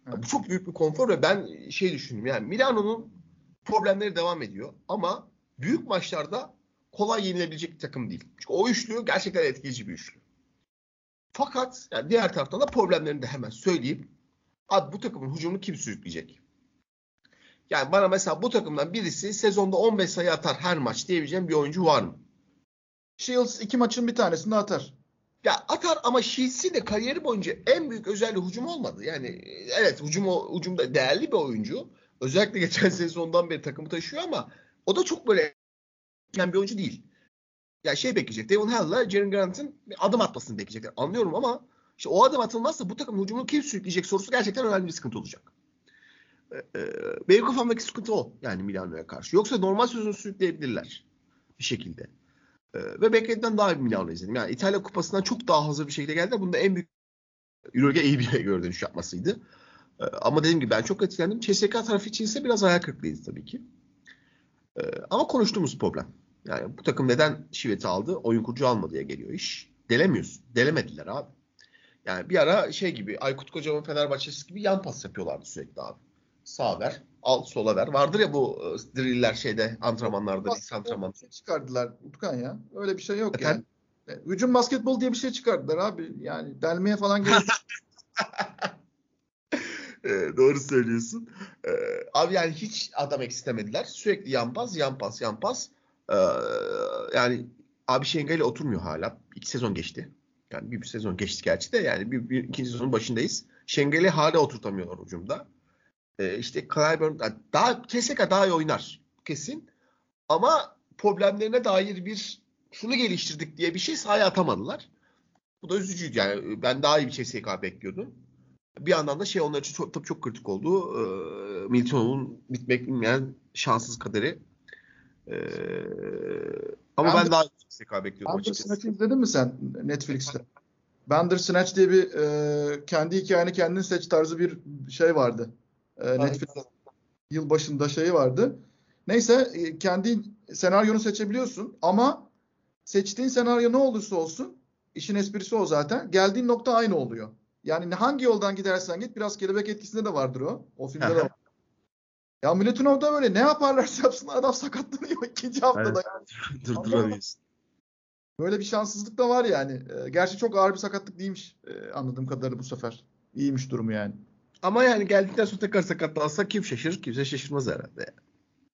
Evet. Bu çok büyük bir konfor ve ben şey düşündüm yani Milano'nun problemleri devam ediyor ama büyük maçlarda kolay yenilebilecek bir takım değil. Çünkü o üçlü gerçekten etkileyici bir üçlü. Fakat yani diğer taraftan da problemlerini de hemen söyleyeyim. Abi bu takımın hücumunu kim sürükleyecek? Yani bana mesela bu takımdan birisi sezonda 15 sayı atar her maç diyebileceğim bir oyuncu var mı? Shields iki maçın bir tanesinde atar. Ya atar ama Shields'i de kariyeri boyunca en büyük özelliği hücum olmadı. Yani evet hücum hücumda değerli bir oyuncu. Özellikle geçen (laughs) sezondan beri takımı taşıyor ama o da çok böyle yani bir oyuncu değil. Ya şey bekleyecek. Devon Hall'la Jaren Grant'ın adım atmasını bekleyecekler. Anlıyorum ama işte o adım atılmazsa bu takımın hücumunu kim sürükleyecek sorusu gerçekten önemli bir sıkıntı olacak. Ee, benim kafamdaki sıkıntı o. Yani Milano'ya karşı. Yoksa normal sözünü sürükleyebilirler. Bir şekilde. Ee, ve beklediğimden daha bir Milano izledim. Yani İtalya Kupası'ndan çok daha hazır bir şekilde geldi. Bunda en büyük Euroleague'e iyi bir (laughs) göre dönüş yapmasıydı. Ee, ama dediğim gibi ben çok etkilendim. CSK tarafı için ise biraz hayal kırıklığıydı tabii ki. Ee, ama konuştuğumuz problem. Yani bu takım neden Şivet'i aldı? Oyun kurucu almadı diye geliyor iş. Delemiyorsun. Delemediler abi. Yani bir ara şey gibi Aykut Kocaman Fenerbahçesi gibi yan pas yapıyorlardı sürekli abi. Sağ ver, al sola ver. Vardır ya bu e, driller şeyde antrenmanlarda, lig antrenman. Şey çıkardılar Utkan ya. Öyle bir şey yok Efendim? yani. E, hücum basketbol diye bir şey çıkardılar abi. Yani delmeye falan gerek (laughs) (laughs) e, doğru söylüyorsun. Ee, abi yani hiç adam eksiltemediler. Sürekli yan pas, yan pas, yan pas. Ee, yani abi Şengel'e oturmuyor hala. İki sezon geçti. Yani bir, bir sezon geçti gerçi de yani bir, bir ikinci sezonun başındayız. Şengel'i hala oturtamıyorlar ucumda. Ee, işte Clyburn daha Keseka daha iyi oynar kesin. Ama problemlerine dair bir şunu geliştirdik diye bir şey sahaya atamadılar. Bu da üzücüydü yani. Ben daha iyi bir CSK bekliyordum. Bir yandan da şey onlar için çok, tabii çok kritik oldu. Ee, Milton'un bitmek bilmeyen şanssız kaderi. Ee, ama ben, ben daha CSK bekliyordum açıkçası. izledin mi sen Netflix'te? Bandersnatch diye bir e, kendi hikayeni kendin seç tarzı bir şey vardı. E, Netflix yıl başında şeyi vardı. Neyse e, kendi senaryonu seçebiliyorsun ama seçtiğin senaryo ne olursa olsun işin esprisi o zaten. Geldiğin nokta aynı oluyor. Yani hangi yoldan gidersen git biraz kelebek etkisinde de vardır o. O filmde de (laughs) var. Ya Milutinov da böyle ne yaparlarsa yapsın adam sakatlanıyor (laughs) ikinci haftada. Evet. (laughs) Durduramıyorsun. Böyle bir şanssızlık da var yani. E, gerçi çok ağır bir sakatlık değilmiş e, anladığım kadarıyla bu sefer. İyiymiş durumu yani. Ama yani geldikten sonra tekrar sakatlansa kim şaşırır? Kimse şaşırmaz herhalde. Yani.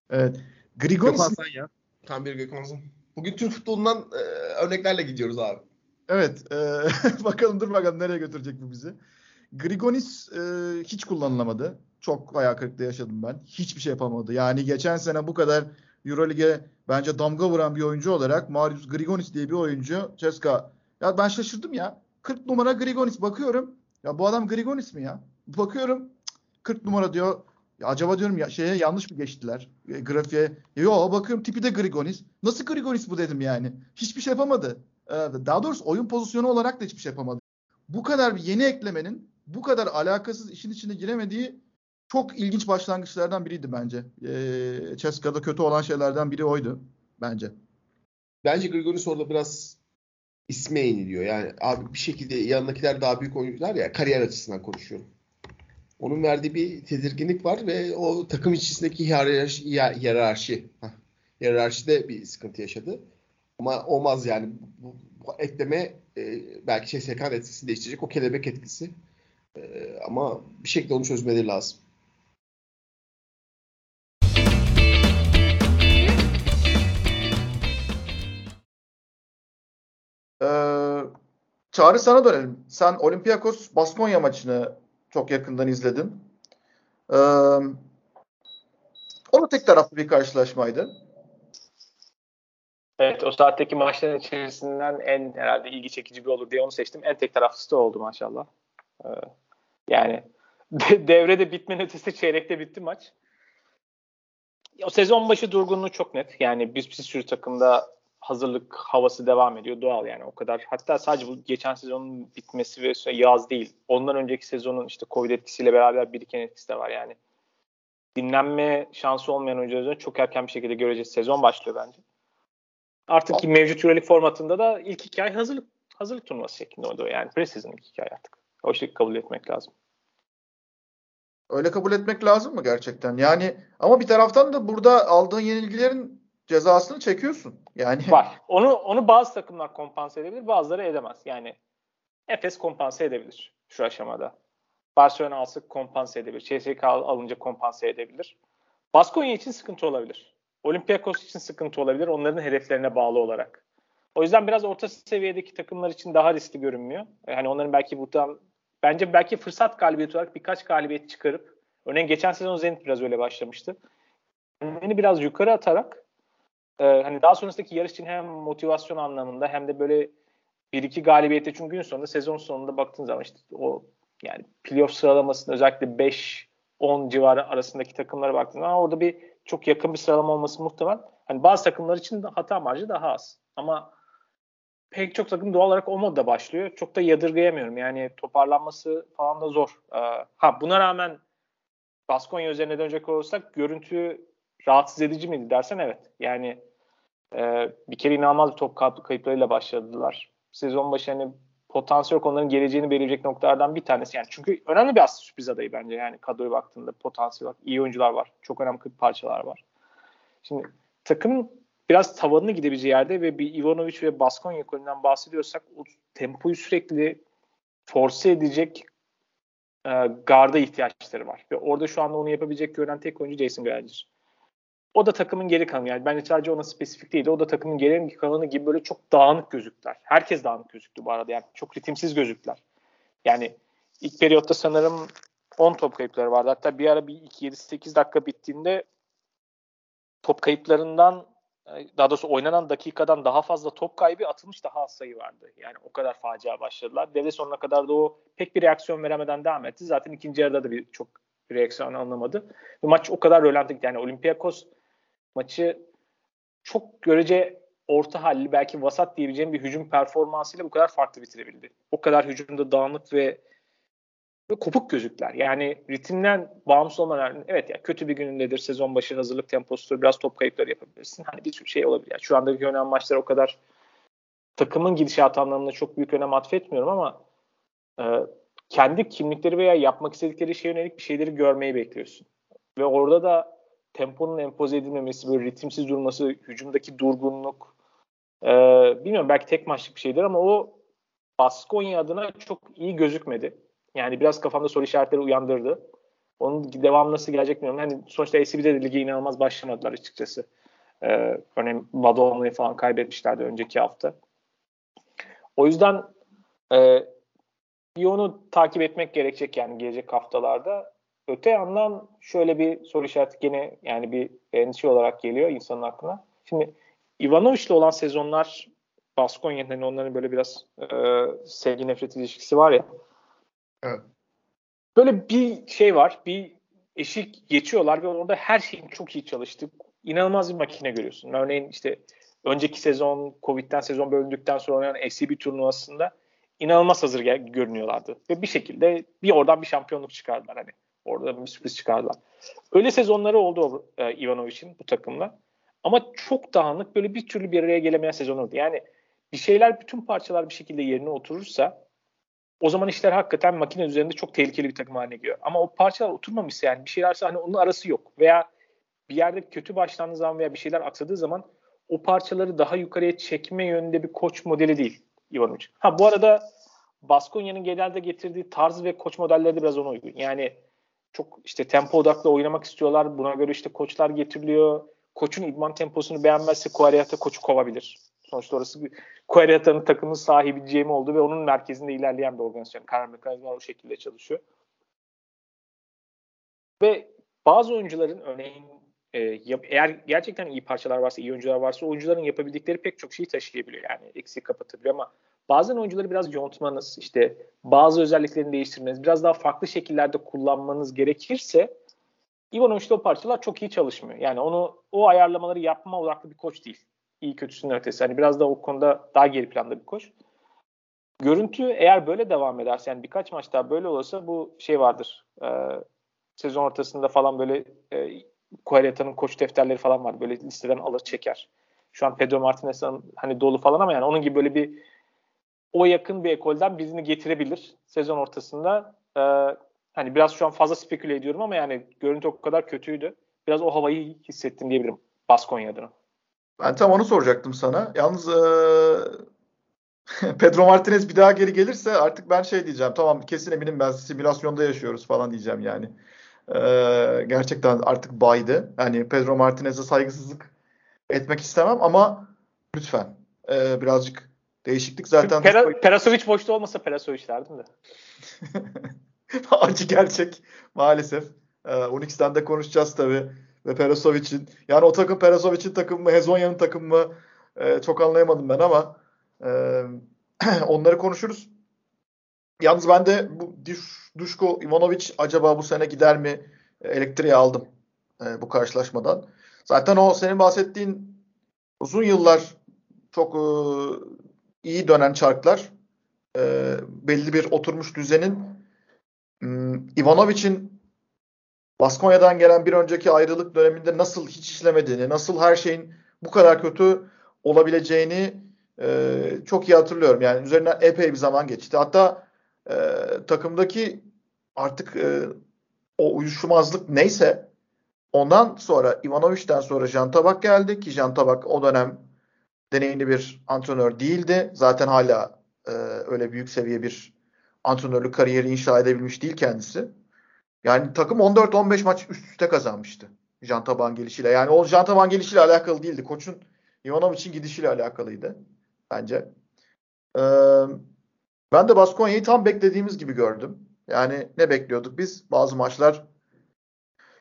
Evet. Grigonis... ya. Tam bir Gökhan'sın. Bugün Türk futbolundan e, örneklerle gidiyoruz abi. Evet. E, (laughs) bakalım dur bakalım nereye götürecek bu bizi. Grigonis e, hiç kullanılamadı. Çok ayak kırıklığı yaşadım ben. Hiçbir şey yapamadı. Yani geçen sene bu kadar Euroleague'e bence damga vuran bir oyuncu olarak Marius Grigonis diye bir oyuncu Ceska. Ya ben şaşırdım ya. 40 numara Grigonis bakıyorum. Ya bu adam Grigonis mi ya? Bakıyorum 40 numara diyor. Ya acaba diyorum ya şeye yanlış mı geçtiler? E, grafiğe. Yo bakıyorum tipi de Grigonis. Nasıl Grigonis bu dedim yani. Hiçbir şey yapamadı. Ee, daha doğrusu oyun pozisyonu olarak da hiçbir şey yapamadı. Bu kadar bir yeni eklemenin bu kadar alakasız işin içine giremediği çok ilginç başlangıçlardan biriydi bence. Ee, Ceska'da kötü olan şeylerden biri oydu bence. Bence Grigonis orada biraz isme yeniliyor. Yani abi bir şekilde yanındakiler daha büyük oyuncular ya kariyer açısından konuşuyorum. Onun verdiği bir tedirginlik var ve o takım içerisindeki hiyerarşi, hiyerarşi, hiyerarşide bir sıkıntı yaşadı. Ama olmaz yani. Bu, bu ekleme e, belki şey sekan etkisi değiştirecek. O kelebek etkisi. E, ama bir şekilde onu çözmeleri lazım. Çağrı sana dönelim. Sen Olympiakos Baskonya maçını çok yakından izledin. Ee, o tek taraflı bir karşılaşmaydı. Evet o saatteki maçların içerisinden en herhalde ilgi çekici bir olur diye onu seçtim. En tek taraflısı da oldu maşallah. Ee, yani (laughs) de, devrede bitmenin ötesi çeyrekte bitti maç. O sezon başı durgunluğu çok net. Yani biz bir sürü takımda hazırlık havası devam ediyor. Doğal yani o kadar. Hatta sadece bu geçen sezonun bitmesi ve yaz değil. Ondan önceki sezonun işte Covid etkisiyle beraber biriken etkisi de var yani. Dinlenme şansı olmayan oyuncuların çok erken bir şekilde göreceğiz. Sezon başlıyor bence. Artık ki mevcut Euroleague formatında da ilk iki ay hazırlık hazırlık turnuvası şeklinde oluyor. Yani preseason ilk iki ay artık. O şekilde kabul etmek lazım. Öyle kabul etmek lazım mı gerçekten? Yani ama bir taraftan da burada aldığın yenilgilerin cezasını çekiyorsun. Yani var. Onu onu bazı takımlar kompanse edebilir, bazıları edemez. Yani Efes kompanse edebilir şu aşamada. Barcelona alsa kompanse edebilir. CSK alınca kompanse edebilir. Baskonya için sıkıntı olabilir. Olympiakos için sıkıntı olabilir. Onların hedeflerine bağlı olarak. O yüzden biraz orta seviyedeki takımlar için daha riskli görünmüyor. Yani onların belki buradan bence belki fırsat galibiyeti olarak birkaç galibiyet çıkarıp örneğin geçen sezon Zenit biraz öyle başlamıştı. Kendini biraz yukarı atarak e, hani daha sonrasındaki yarış için hem motivasyon anlamında hem de böyle bir iki galibiyete çünkü gün sonunda sezon sonunda baktığın zaman işte o yani playoff sıralamasında özellikle 5 10 civarı arasındaki takımlara baktığında orada bir çok yakın bir sıralama olması muhtemel. Hani bazı takımlar için de hata marjı daha az. Ama pek çok takım doğal olarak o modda başlıyor. Çok da yadırgayamıyorum. Yani toparlanması falan da zor. Ee, ha buna rağmen Baskonya üzerine dönecek olursak görüntü rahatsız edici miydi dersen evet. Yani e, bir kere inanılmaz bir top kayıplarıyla başladılar. Sezon başı hani potansiyel onların geleceğini belirleyecek noktalardan bir tanesi. Yani çünkü önemli bir aslında sürpriz adayı bence yani kadroya baktığında potansiyel olarak iyi oyuncular var. Çok önemli parçalar var. Şimdi takım biraz tavanını gidebileceği yerde ve bir Ivanovic ve Baskonya kolünden bahsediyorsak o tempoyu sürekli force edecek e, garda ihtiyaçları var. Ve orada şu anda onu yapabilecek gören tek oyuncu Jason Granger. O da takımın geri kalanı yani bence sadece ona spesifik değildi. O da takımın geri kalanı gibi böyle çok dağınık gözüktüler. Herkes dağınık gözüktü bu arada yani çok ritimsiz gözüktüler. Yani ilk periyotta sanırım 10 top kayıpları vardı. Hatta bir ara bir 2-7-8 dakika bittiğinde top kayıplarından daha doğrusu oynanan dakikadan daha fazla top kaybı atılmış daha az sayı vardı. Yani o kadar facia başladılar. Devre sonuna kadar da o pek bir reaksiyon veremeden devam etti. Zaten ikinci yarıda da bir çok bir reaksiyon anlamadı. Ve maç o kadar rölantik yani Olympiakos maçı çok görece orta halli belki vasat diyebileceğim bir hücum performansıyla bu kadar farklı bitirebildi. O kadar hücumda dağınık ve, ve kopuk gözükler. Yani ritimden bağımsız olmadan evet ya kötü bir günündedir. Sezon başı hazırlık temposudur. Biraz top kayıpları yapabilirsin. Hani bir sürü şey olabilir. Yani şu andaki önemli maçlar o kadar takımın gidişatı anlamında çok büyük önem atfetmiyorum ama e, kendi kimlikleri veya yapmak istedikleri şeye yönelik bir şeyleri görmeyi bekliyorsun. Ve orada da temponun empoze edilmemesi, böyle ritimsiz durması, hücumdaki durgunluk. E, bilmiyorum belki tek maçlık bir şeydir ama o Baskonya adına çok iyi gözükmedi. Yani biraz kafamda soru işaretleri uyandırdı. Onun devam nasıl gelecek bilmiyorum. Hani sonuçta ACB'de de lige inanılmaz başlamadılar açıkçası. Ee, örneğin Madonna'yı falan kaybetmişlerdi önceki hafta. O yüzden e, bir onu takip etmek gerekecek yani gelecek haftalarda. Öte yandan şöyle bir soru işareti gene yani bir endişe olarak geliyor insanın aklına. Şimdi Ivanovic'le olan sezonlar Baskonya'nın hani onların böyle biraz e, sevgi nefret ilişkisi var ya. Evet. Böyle bir şey var. Bir eşik geçiyorlar ve orada her şeyin çok iyi çalıştığı inanılmaz bir makine görüyorsun. Örneğin işte önceki sezon Covid'den sezon bölündükten sonra oynanan SCB turnuvasında inanılmaz hazır görünüyorlardı. Ve bir şekilde bir oradan bir şampiyonluk çıkardılar hani. Orada bir sürpriz çıkardılar. Öyle sezonları oldu e, Ivanovic'in bu takımla. Ama çok dağınık böyle bir türlü bir araya gelemeyen sezon oldu. Yani bir şeyler bütün parçalar bir şekilde yerine oturursa o zaman işler hakikaten makine üzerinde çok tehlikeli bir takım haline geliyor. Ama o parçalar oturmamışsa yani bir şeylerse hani onun arası yok. Veya bir yerde kötü başlandığı zaman veya bir şeyler aksadığı zaman o parçaları daha yukarıya çekme yönünde bir koç modeli değil Ivanovic. Ha bu arada Baskonya'nın genelde getirdiği tarz ve koç modelleri de biraz ona uygun. Yani çok işte tempo odaklı oynamak istiyorlar. Buna göre işte koçlar getiriliyor. Koçun idman temposunu beğenmezse Kuariyata koçu kovabilir. Sonuçta orası Kuariyata'nın takımın sahibi GM oldu ve onun merkezinde ilerleyen bir organizasyon. Karar mekanizmaları o şekilde çalışıyor. Ve bazı oyuncuların örneğin e, eğer gerçekten iyi parçalar varsa, iyi oyuncular varsa oyuncuların yapabildikleri pek çok şeyi taşıyabiliyor. Yani eksik kapatabiliyor ama bazen oyuncuları biraz yontmanız, işte bazı özelliklerini değiştirmeniz, biraz daha farklı şekillerde kullanmanız gerekirse Ivanovic'de o parçalar çok iyi çalışmıyor. Yani onu o ayarlamaları yapma odaklı bir koç değil. İyi kötüsünün ötesi. Hani biraz da o konuda daha geri planda bir koç. Görüntü eğer böyle devam ederse yani birkaç maç daha böyle olursa bu şey vardır. E, sezon ortasında falan böyle e, Kuareta'nın koç defterleri falan var. Böyle listeden alır çeker. Şu an Pedro Martinez'in hani dolu falan ama yani onun gibi böyle bir o yakın bir ekolden birini getirebilir sezon ortasında. E, hani biraz şu an fazla speküle ediyorum ama yani görüntü o kadar kötüydü. Biraz o havayı hissettim diyebilirim Baskonya adına. Ben tam onu soracaktım sana. Yalnız e, (laughs) Pedro Martinez bir daha geri gelirse artık ben şey diyeceğim. Tamam kesin eminim ben simülasyonda yaşıyoruz falan diyeceğim yani. E, gerçekten artık baydı. Yani Pedro Martinez'e saygısızlık etmek istemem ama lütfen e, birazcık değişiklik zaten. Pera, Perasovic boşta olmasa Perasovic derdim de. (laughs) Acı gerçek maalesef. E, Unix'ten de konuşacağız tabii. Ve Perasovic'in. Yani o takım Perasovic'in takımı mı, Hezonya'nın takımı mı e, çok anlayamadım ben ama e, (clears throat) onları konuşuruz. Yalnız ben de bu Duşko Ivanovic acaba bu sene gider mi elektriği aldım e, bu karşılaşmadan. Zaten o senin bahsettiğin uzun yıllar çok e, iyi dönen çarklar e, belli bir oturmuş düzenin hmm, Ivanovic'in Baskonya'dan gelen bir önceki ayrılık döneminde nasıl hiç işlemediğini, nasıl her şeyin bu kadar kötü olabileceğini e, çok iyi hatırlıyorum. Yani üzerinden epey bir zaman geçti. Hatta e, takımdaki artık e, o uyuşmazlık neyse ondan sonra Ivanovic'den sonra Jan Tabak geldi ki Jan Tabak o dönem deneyimli bir antrenör değildi. Zaten hala e, öyle büyük seviye bir antrenörlük kariyeri inşa edebilmiş değil kendisi. Yani takım 14-15 maç üst üste kazanmıştı. Jan Tabak'ın gelişiyle. Yani o Jan Tabak'ın gelişiyle alakalı değildi. Koçun Ivanovic'in gidişiyle alakalıydı bence. Ee, ben de Baskonya'yı tam beklediğimiz gibi gördüm. Yani ne bekliyorduk biz? Bazı maçlar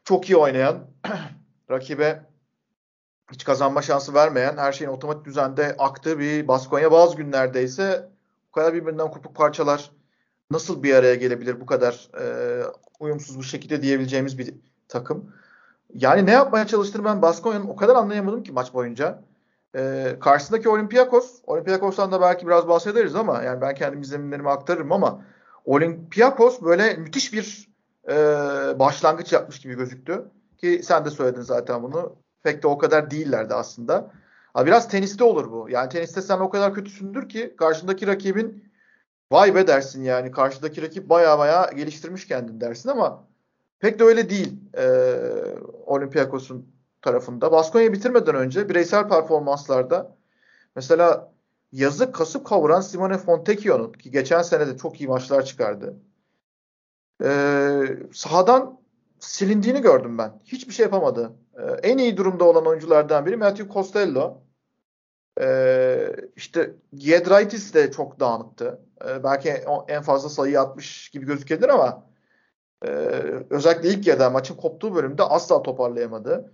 çok iyi oynayan, (clears throat) rakibe hiç kazanma şansı vermeyen, her şeyin otomatik düzende aktığı bir Baskonya. Bazı günlerde ise bu kadar birbirinden kopuk parçalar nasıl bir araya gelebilir bu kadar e, uyumsuz bir şekilde diyebileceğimiz bir takım. Yani ne yapmaya çalıştığını ben Baskonya'nın o kadar anlayamadım ki maç boyunca. E, karşısındaki Olympiakos, Olympiakos'tan da belki biraz bahsederiz ama yani ben kendi izlenimlerimi aktarırım ama Olympiakos böyle müthiş bir e, başlangıç yapmış gibi gözüktü. Ki sen de söyledin zaten bunu. Pek de o kadar değillerdi aslında. Ha, biraz teniste olur bu. Yani teniste sen o kadar kötüsündür ki karşındaki rakibin vay be dersin yani. Karşıdaki rakip baya baya geliştirmiş kendini dersin ama pek de öyle değil e, Olympiakos'un tarafında. Baskonya bitirmeden önce bireysel performanslarda mesela yazı kasıp kavuran Simone Fontecchio'nun ki geçen sene de çok iyi maçlar çıkardı. Ee, sahadan silindiğini gördüm ben. Hiçbir şey yapamadı. Ee, en iyi durumda olan oyunculardan biri Matthew Costello. Ee, işte Giedraitis de çok dağınıktı. Ee, belki en fazla sayı atmış gibi gözükebilir ama e, özellikle ilk yarıda maçın koptuğu bölümde asla toparlayamadı.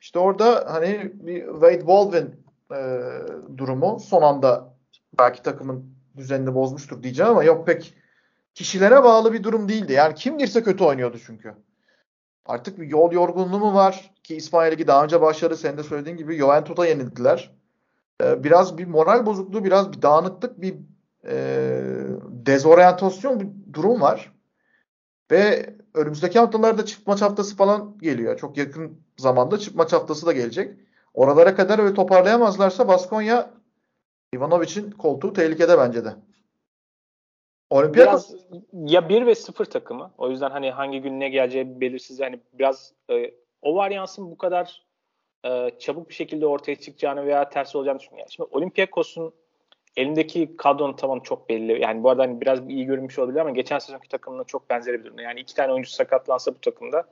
İşte orada hani bir Wade Baldwin e, durumu son anda belki takımın düzenini bozmuştur diyeceğim ama yok pek kişilere bağlı bir durum değildi. Yani kim girse kötü oynuyordu çünkü. Artık bir yol yorgunluğu mu var ki İsmail Ligi daha önce başladı. Senin de söylediğin gibi Juventus'a yenildiler. Ee, biraz bir moral bozukluğu, biraz bir dağınıklık, bir e, dezoryantasyon bir durum var. Ve önümüzdeki haftalarda çift maç haftası falan geliyor. Çok yakın zamanda çift maç haftası da gelecek. Oralara kadar öyle toparlayamazlarsa Baskonya Ivanovic'in koltuğu tehlikede bence de. Olympiakos biraz ya 1 ve 0 takımı. O yüzden hani hangi gün ne geleceği belirsiz. Hani biraz e, o varyansın bu kadar e, çabuk bir şekilde ortaya çıkacağını veya ters olacağını düşünüyorum. Şimdi Olympiakos'un elindeki kadronun tamam çok belli. Yani bu arada hani biraz iyi görünmüş olabilir ama geçen sezonki takımına çok benzeri bir durum. Yani iki tane oyuncu sakatlansa bu takımda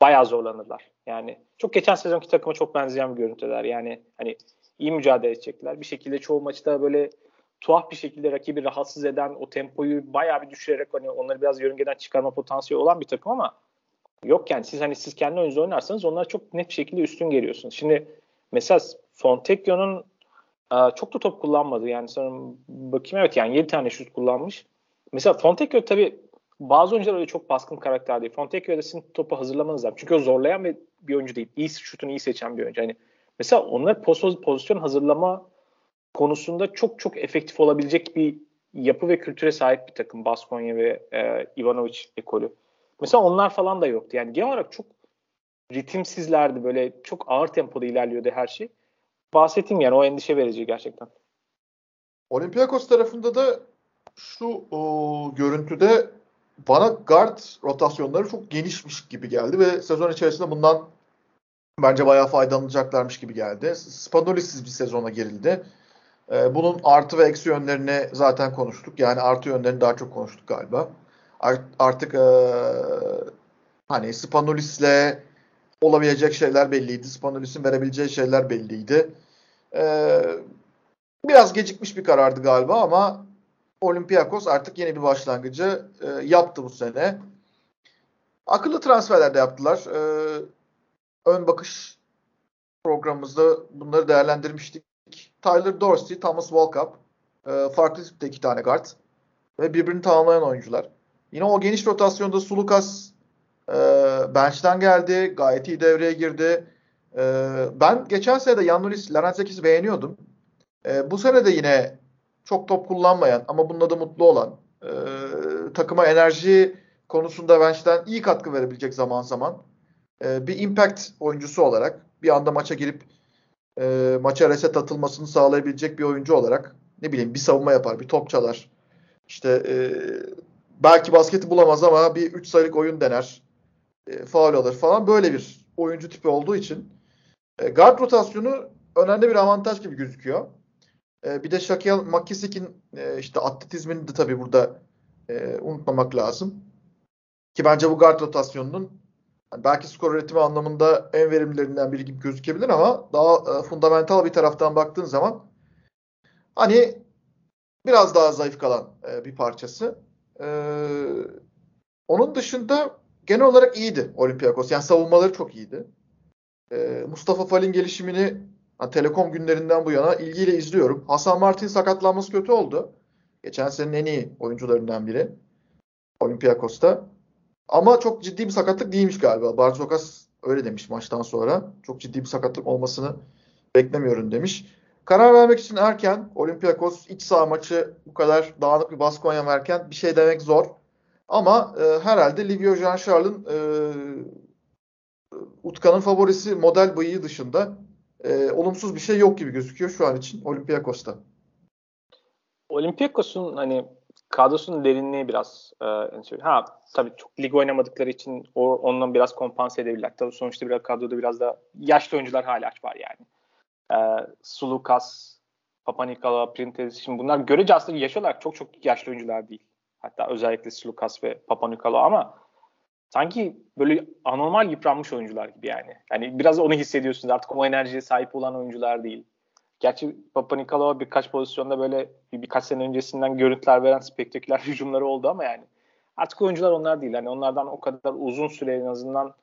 bayağı zorlanırlar. Yani çok geçen sezonki takıma çok benzeyen bir görüntüler. Yani hani iyi mücadele edecekler. Bir şekilde çoğu maçta böyle tuhaf bir şekilde rakibi rahatsız eden o tempoyu bayağı bir düşürerek hani onları biraz yörüngeden çıkarma potansiyeli olan bir takım ama yok yani siz hani siz kendi oyununuzu oynarsanız onlara çok net bir şekilde üstün geliyorsunuz. Şimdi mesela Fontecchio'nun çok da top kullanmadı. Yani sanırım bakayım evet yani 7 tane şut kullanmış. Mesela Fontecchio tabii bazı oyuncular öyle çok baskın karakter değil. Fontecchio'da sizin topu hazırlamanız lazım. Çünkü o zorlayan bir, bir oyuncu değil. İyi şutunu iyi seçen bir oyuncu. Yani mesela onlar pozisyon hazırlama konusunda çok çok efektif olabilecek bir yapı ve kültüre sahip bir takım Baskonya ve e, Ivanovic ekolü. Mesela onlar falan da yoktu. Yani genel olarak çok ritimsizlerdi. Böyle çok ağır tempoda ilerliyordu her şey. Bahsettim yani o endişe verici gerçekten. Olympiakos tarafında da şu o, görüntüde bana guard rotasyonları çok genişmiş gibi geldi ve sezon içerisinde bundan bence bayağı faydalanacaklarmış gibi geldi. Spanolisiz bir sezona girildi. Ee, bunun artı ve eksi yönlerini zaten konuştuk. Yani artı yönlerini daha çok konuştuk galiba. Artık e, hani Spanolis'le olabilecek şeyler belliydi. Spanolis'in verebileceği şeyler belliydi. Ee, biraz gecikmiş bir karardı galiba ama Olympiakos artık yeni bir başlangıcı e, yaptı bu sene. Akıllı transferler de yaptılar. Ee, ön bakış programımızda bunları değerlendirmiştik. Tyler Dorsey, Thomas Walkup e, farklı tipte iki tane guard ve birbirini tamamlayan oyuncular. Yine o geniş rotasyonda Sulukas e, bench'ten geldi. Gayet iyi devreye girdi. E, ben geçen sene de Yannulis Larentzakis'i beğeniyordum. E, bu sene de yine çok top kullanmayan ama bununla da mutlu olan e, takıma enerji konusunda bench'ten iyi katkı verebilecek zaman zaman e, bir impact oyuncusu olarak bir anda maça girip e, maça reset atılmasını sağlayabilecek bir oyuncu olarak ne bileyim bir savunma yapar, bir top çalar. İşte e, belki basketi bulamaz ama bir 3 sayılık oyun dener. E, faul alır falan. Böyle bir oyuncu tipi olduğu için e, guard rotasyonu önemli bir avantaj gibi gözüküyor. E, bir de Shaquille McKissick'in e, işte atletizmini de tabii burada e, unutmamak lazım. Ki bence bu guard rotasyonunun belki skor üretimi anlamında en verimlilerinden biri gibi gözükebilir ama daha e, fundamental bir taraftan baktığın zaman hani biraz daha zayıf kalan e, bir parçası. E, onun dışında genel olarak iyiydi Olympiakos. Yani savunmaları çok iyiydi. E, Mustafa Fal'in gelişimini yani Telekom günlerinden bu yana ilgiyle izliyorum. Hasan Martin sakatlanması kötü oldu. Geçen senenin en iyi oyuncularından biri. Olympiakos'ta. Ama çok ciddi bir sakatlık değilmiş galiba. Barzokas öyle demiş maçtan sonra. Çok ciddi bir sakatlık olmasını beklemiyorum demiş. Karar vermek için erken. Olympiakos iç saha maçı bu kadar dağınık bir baskı oynamarken bir şey demek zor. Ama e, herhalde Livio Jean-Charles'ın e, Utkan'ın favorisi model bıyığı dışında e, olumsuz bir şey yok gibi gözüküyor şu an için Olympiakos'ta. Olympiakos'un hani kadrosunun derinliği biraz e, ha tabii çok lig oynamadıkları için o ondan biraz kompanse edebilirler. Tabii sonuçta biraz kadroda biraz da yaşlı oyuncular hala var yani. E, Sulukas, Papa Nikola, Printez şimdi bunlar görece aslında yaş olarak çok çok yaşlı oyuncular değil. Hatta özellikle Sulukas ve Papa Nikola ama sanki böyle anormal yıpranmış oyuncular gibi yani. Yani biraz onu hissediyorsunuz artık o enerjiye sahip olan oyuncular değil. Gerçi Papa Nikolao birkaç pozisyonda böyle bir, birkaç sene öncesinden görüntüler veren spektaküler (laughs) hücumları oldu ama yani artık oyuncular onlar değil. Yani onlardan o kadar uzun süre en azından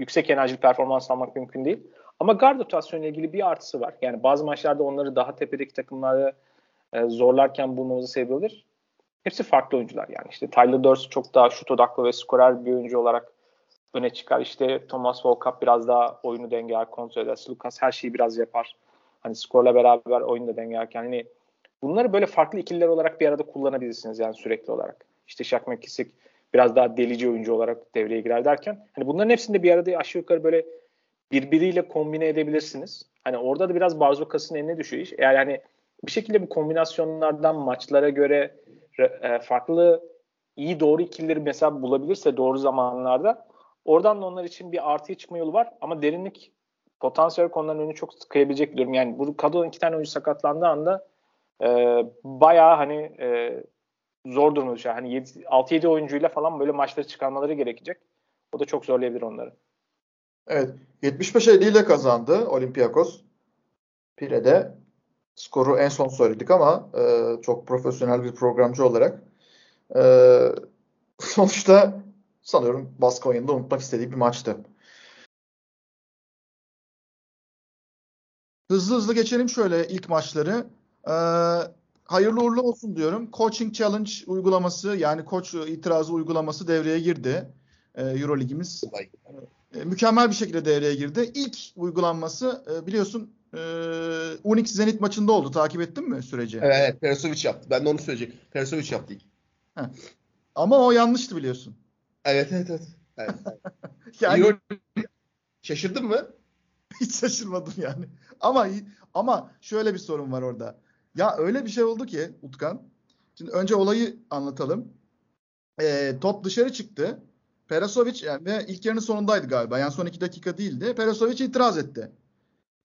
yüksek enerjili performans almak mümkün değil. Ama guard rotasyonu ile ilgili bir artısı var. Yani bazı maçlarda onları daha tepedeki takımları e, zorlarken bulmamızı sebebidir. Hepsi farklı oyuncular yani. İşte Tyler Dorsey çok daha şut odaklı ve skorer bir oyuncu olarak öne çıkar. İşte Thomas Walkup biraz daha oyunu dengeler, kontrol eder. Lucas her şeyi biraz yapar. Hani skorla beraber oyunda dengelerken hani bunları böyle farklı ikililer olarak bir arada kullanabilirsiniz yani sürekli olarak. İşte Shaq McKissick biraz daha delici oyuncu olarak devreye girer derken hani bunların hepsini de bir arada aşağı yukarı böyle birbiriyle kombine edebilirsiniz. Hani orada da biraz Barzokas'ın eline düşüyor iş. Eğer hani bir şekilde bu kombinasyonlardan maçlara göre e, farklı iyi doğru ikilileri mesela bulabilirse doğru zamanlarda oradan da onlar için bir artıya çıkma yolu var. Ama derinlik potansiyel konuların önü çok tıkayabilecek bir durum. Yani bu kadronun iki tane oyuncu sakatlandığı anda e, bayağı hani e, zor durumda düşer. Hani 6-7 oyuncuyla falan böyle maçları çıkarmaları gerekecek. O da çok zorlayabilir onları. Evet. 75-50 ile kazandı Olympiakos. Pire'de skoru en son söyledik ama e, çok profesyonel bir programcı olarak e, (laughs) sonuçta sanıyorum Baskonya'nın da unutmak istediği bir maçtı. Hızlı hızlı geçelim şöyle ilk maçları. Ee, hayırlı uğurlu olsun diyorum. Coaching Challenge uygulaması yani koç itirazı uygulaması devreye girdi. Ee, Euroligimiz. Ee, mükemmel bir şekilde devreye girdi. İlk uygulanması e, biliyorsun e, Unix Zenit maçında oldu. Takip ettin mi süreci? Evet, evet Perasovic yaptı. Ben de onu söyleyecek. Perasovic yaptı ilk. Heh. Ama o yanlıştı biliyorsun. Evet evet evet. evet. (laughs) yani Euro... Şaşırdın mı? (laughs) hiç şaşırmadım yani. Ama ama şöyle bir sorun var orada. Ya öyle bir şey oldu ki Utkan. Şimdi önce olayı anlatalım. E, top dışarı çıktı. Perasovic yani ve ilk yarının sonundaydı galiba. Yani son iki dakika değildi. Perasovic itiraz etti.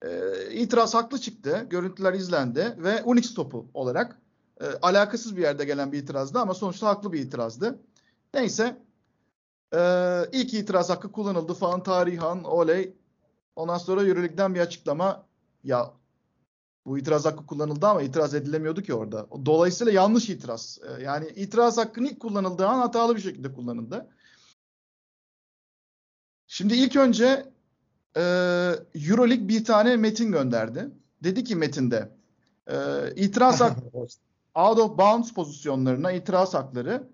E, itiraz haklı çıktı. Görüntüler izlendi ve Unix topu olarak e, alakasız bir yerde gelen bir itirazdı ama sonuçta haklı bir itirazdı. Neyse e, ilk itiraz hakkı kullanıldı falan tarihan oley. Ondan sonra Euroleague'den bir açıklama ya bu itiraz hakkı kullanıldı ama itiraz edilemiyordu ki orada. Dolayısıyla yanlış itiraz. Yani itiraz hakkının ilk kullanıldığı an hatalı bir şekilde kullanıldı. Şimdi ilk önce e, Euroleague bir tane metin gönderdi. Dedi ki metinde e, itiraz hakkı (laughs) out of bounds pozisyonlarına itiraz hakları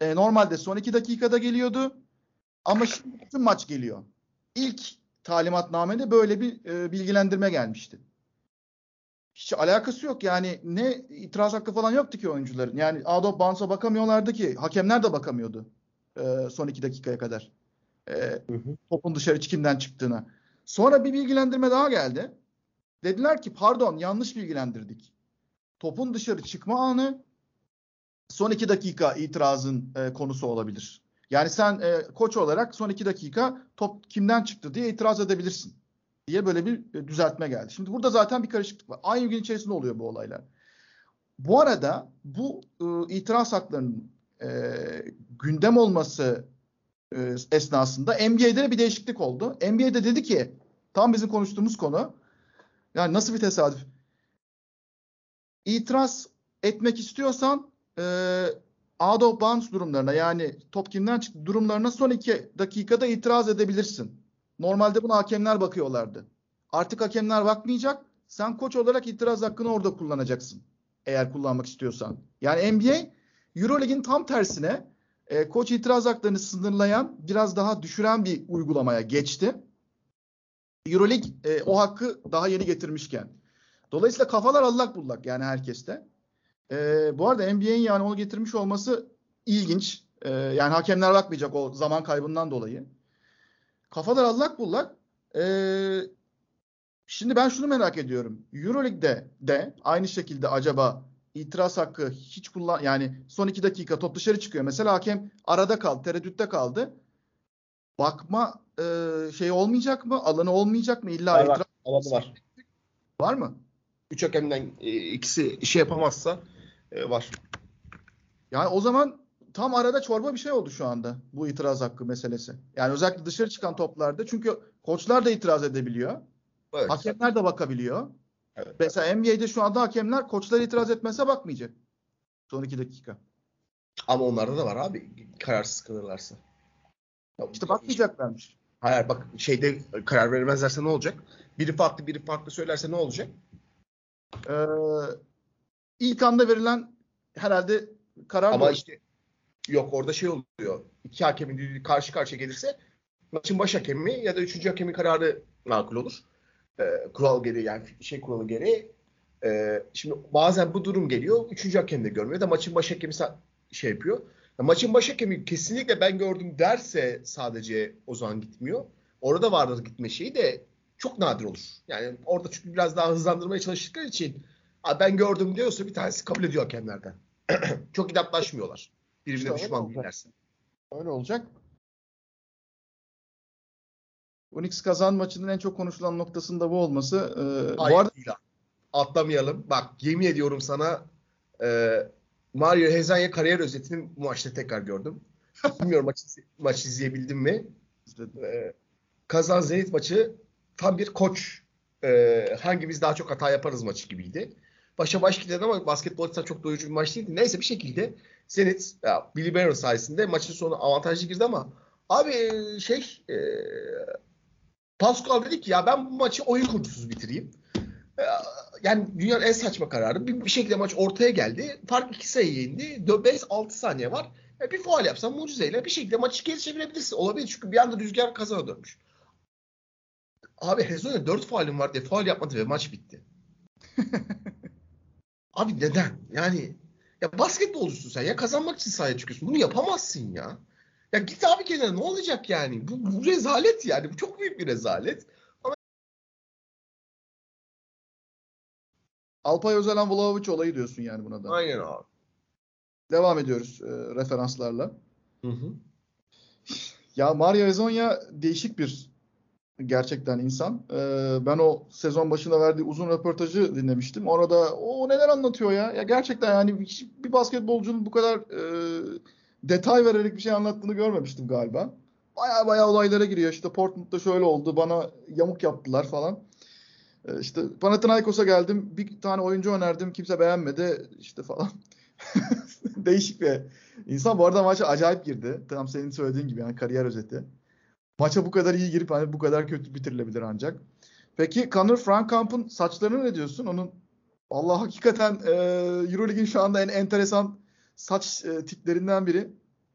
e, normalde son iki dakikada geliyordu ama şimdi bütün maç geliyor. İlk talimatnamede böyle bir e, bilgilendirme gelmişti. Hiç alakası yok yani ne itiraz hakkı falan yoktu ki oyuncuların. Yani of bounds'a bakamıyorlardı ki. Hakemler de bakamıyordu e, son iki dakikaya kadar. E, hı hı. Topun dışarı kimden çıktığına. Sonra bir bilgilendirme daha geldi. Dediler ki pardon yanlış bilgilendirdik. Topun dışarı çıkma anı son iki dakika itirazın e, konusu olabilir. Yani sen e, koç olarak son iki dakika top kimden çıktı diye itiraz edebilirsin diye böyle bir e, düzeltme geldi. Şimdi burada zaten bir karışıklık var. Aynı gün içerisinde oluyor bu olaylar. Bu arada bu e, itiraz haklarının e, gündem olması e, esnasında NBA'de bir değişiklik oldu. NBA'de dedi ki tam bizim konuştuğumuz konu yani nasıl bir tesadüf itiraz etmek istiyorsan e, out of bounds durumlarına yani top kimden çıktı durumlarına son iki dakikada itiraz edebilirsin. Normalde buna hakemler bakıyorlardı. Artık hakemler bakmayacak. Sen koç olarak itiraz hakkını orada kullanacaksın. Eğer kullanmak istiyorsan. Yani NBA Euroleague'in tam tersine e, koç itiraz haklarını sınırlayan, biraz daha düşüren bir uygulamaya geçti. Euroleague e, o hakkı daha yeni getirmişken. Dolayısıyla kafalar allak bullak yani herkeste. E, bu arada NBA'in yani onu getirmiş olması ilginç. E, yani hakemler bakmayacak o zaman kaybından dolayı. Kafalar allak bullak. E, şimdi ben şunu merak ediyorum. Euroleague'de de aynı şekilde acaba itiraz hakkı hiç kullan yani son iki dakika top dışarı çıkıyor. Mesela hakem arada kaldı, tereddütte kaldı. Bakma e, şey olmayacak mı? Alanı olmayacak mı? İlla var, itiraz var. Alanı var. Var mı? Üç hakemden e, ikisi işi yapamazsa e, var. Yani o zaman tam arada çorba bir şey oldu şu anda bu itiraz hakkı meselesi. Yani özellikle dışarı çıkan toplarda çünkü koçlar da itiraz edebiliyor. Evet. Hakemler de bakabiliyor. Evet. Mesela NBA'de şu anda hakemler koçlar itiraz etmese bakmayacak. Son iki dakika. Ama onlarda da var abi kararsız kalırlarsa. İşte bakmayacaklarmış. Hayır bak şeyde karar vermezlerse ne olacak? Biri farklı biri farklı söylerse ne olacak? Ee, ilk anda verilen herhalde karar Ama bu. işte yok orada şey oluyor. İki hakemin karşı karşıya gelirse maçın baş hakemi ya da üçüncü hakemin kararı makul olur. Ee, kural gereği yani şey kuralı gereği. Ee, şimdi bazen bu durum geliyor. Üçüncü hakem de görmüyor da maçın baş hakemi şey yapıyor. Ya maçın baş hakemi kesinlikle ben gördüm derse sadece o zaman gitmiyor. Orada vardır gitme şeyi de çok nadir olur. Yani orada çünkü biraz daha hızlandırmaya çalıştıkları için ben gördüm diyorsa bir tanesi kabul ediyor hakemlerden. (clears throat) çok inatlaşmıyorlar. Birbirine İşte düşman değillerse. Öyle olacak. Unix kazan maçının en çok konuşulan noktasında bu olması. Ee, bu arada değil. Atlamayalım. Bak yemin ediyorum sana e, Mario Hezanya kariyer özetini bu maçta tekrar gördüm. (laughs) Bilmiyorum maç, maç izleyebildim mi? E, Kazan Zenit maçı tam bir koç e, hangimiz daha çok hata yaparız maçı gibiydi. Başa baş giden ama basketbol açısından çok doyurucu bir maç değildi. Neyse bir şekilde Zenit ya, Billy Barron sayesinde maçın sonu avantajlı girdi ama abi e, şey e, Pascal dedi ki ya ben bu maçı oyun kurucusuz bitireyim. E, Yani dünyanın en saçma kararı. Bir, bir şekilde maç ortaya geldi. Fark iki sayıya indi. 5-6 saniye var. E, bir faal yapsan mucizeyle bir şekilde maçı geri çevirebilirsin. Olabilir çünkü bir anda rüzgar kazana dönmüş. Abi Hezonya 4 faalin var diye faal yapmadı ve maç bitti. (laughs) Abi neden? Yani ya basketbolcusun sen ya kazanmak için sahaya çıkıyorsun. Bunu yapamazsın ya. Ya git abi kenara ne olacak yani? Bu, bu rezalet yani. Bu çok büyük bir rezalet. Alpay Özalan Vlahovic olayı diyorsun yani buna da. Aynen abi. Devam ediyoruz e, referanslarla. Hı hı. Ya Mario Ezonya değişik bir gerçekten insan. Ee, ben o sezon başında verdiği uzun röportajı dinlemiştim. Orada o neler anlatıyor ya? Ya gerçekten yani bir basketbolcunun bu kadar e, detay vererek bir şey anlattığını görmemiştim galiba. Baya baya olaylara giriyor. İşte Portland'da şöyle oldu. Bana yamuk yaptılar falan. Ee, işte Panathinaikos'a geldim. Bir tane oyuncu önerdim. Kimse beğenmedi. İşte falan. (laughs) Değişik bir insan. Bu arada maça acayip girdi. Tam senin söylediğin gibi yani kariyer özeti. Maça bu kadar iyi girip hani bu kadar kötü bitirilebilir ancak. Peki Conor Frankamp'ın saçlarına ne diyorsun? Onun Allah hakikaten e, EuroLeague'in şu anda en enteresan saç e, tiplerinden biri.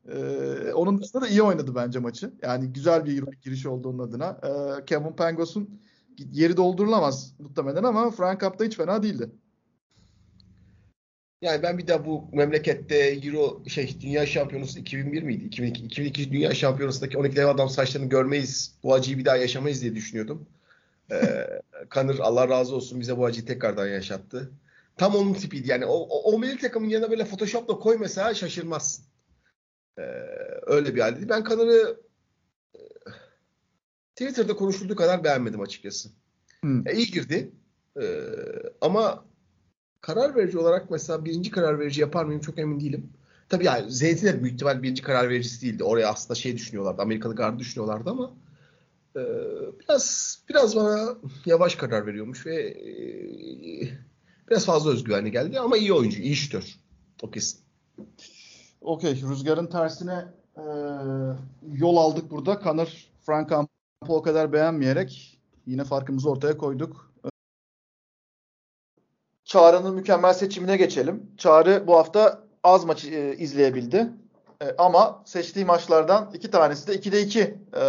E, onun dışında da iyi oynadı bence maçı. Yani güzel bir EuroLeague girişi oldu onun adına. E, Kevin Pangos'un yeri doldurulamaz muhtemelen ama Frankamp da hiç fena değildi. Yani ben bir daha bu memlekette Euro şey Dünya Şampiyonası 2001 miydi? 2002, 2002 Dünya Şampiyonası'ndaki 12 dev adam saçlarını görmeyiz. Bu acıyı bir daha yaşamayız diye düşünüyordum. (laughs) Ee, Kanır Allah razı olsun bize bu acıyı tekrardan yaşattı. Tam onun tipiydi. Yani o, o, o milli takımın yanına böyle Photoshop'la koy mesela şaşırmazsın. Ee, öyle bir halde. Ben Kanır'ı e, Twitter'da konuşulduğu kadar beğenmedim açıkçası. Hmm. E, iyi girdi. Ee, ama karar verici olarak mesela birinci karar verici yapar mıyım çok emin değilim. Tabii yani Zeytin de büyük ihtimal birinci karar vericisi değildi. Oraya aslında şey düşünüyorlardı. Amerikalı gardı düşünüyorlardı ama e, biraz biraz bana yavaş karar veriyormuş ve e, biraz fazla özgüvenli geldi ama iyi oyuncu, iyi şütör. O kesin. Okey. Rüzgarın tersine e, yol aldık burada. Conor Frankamp'ı o kadar beğenmeyerek yine farkımızı ortaya koyduk. Çağrı'nın mükemmel seçimine geçelim. Çağrı bu hafta az maç e, izleyebildi. E, ama seçtiği maçlardan iki tanesi de 2'de 2. E,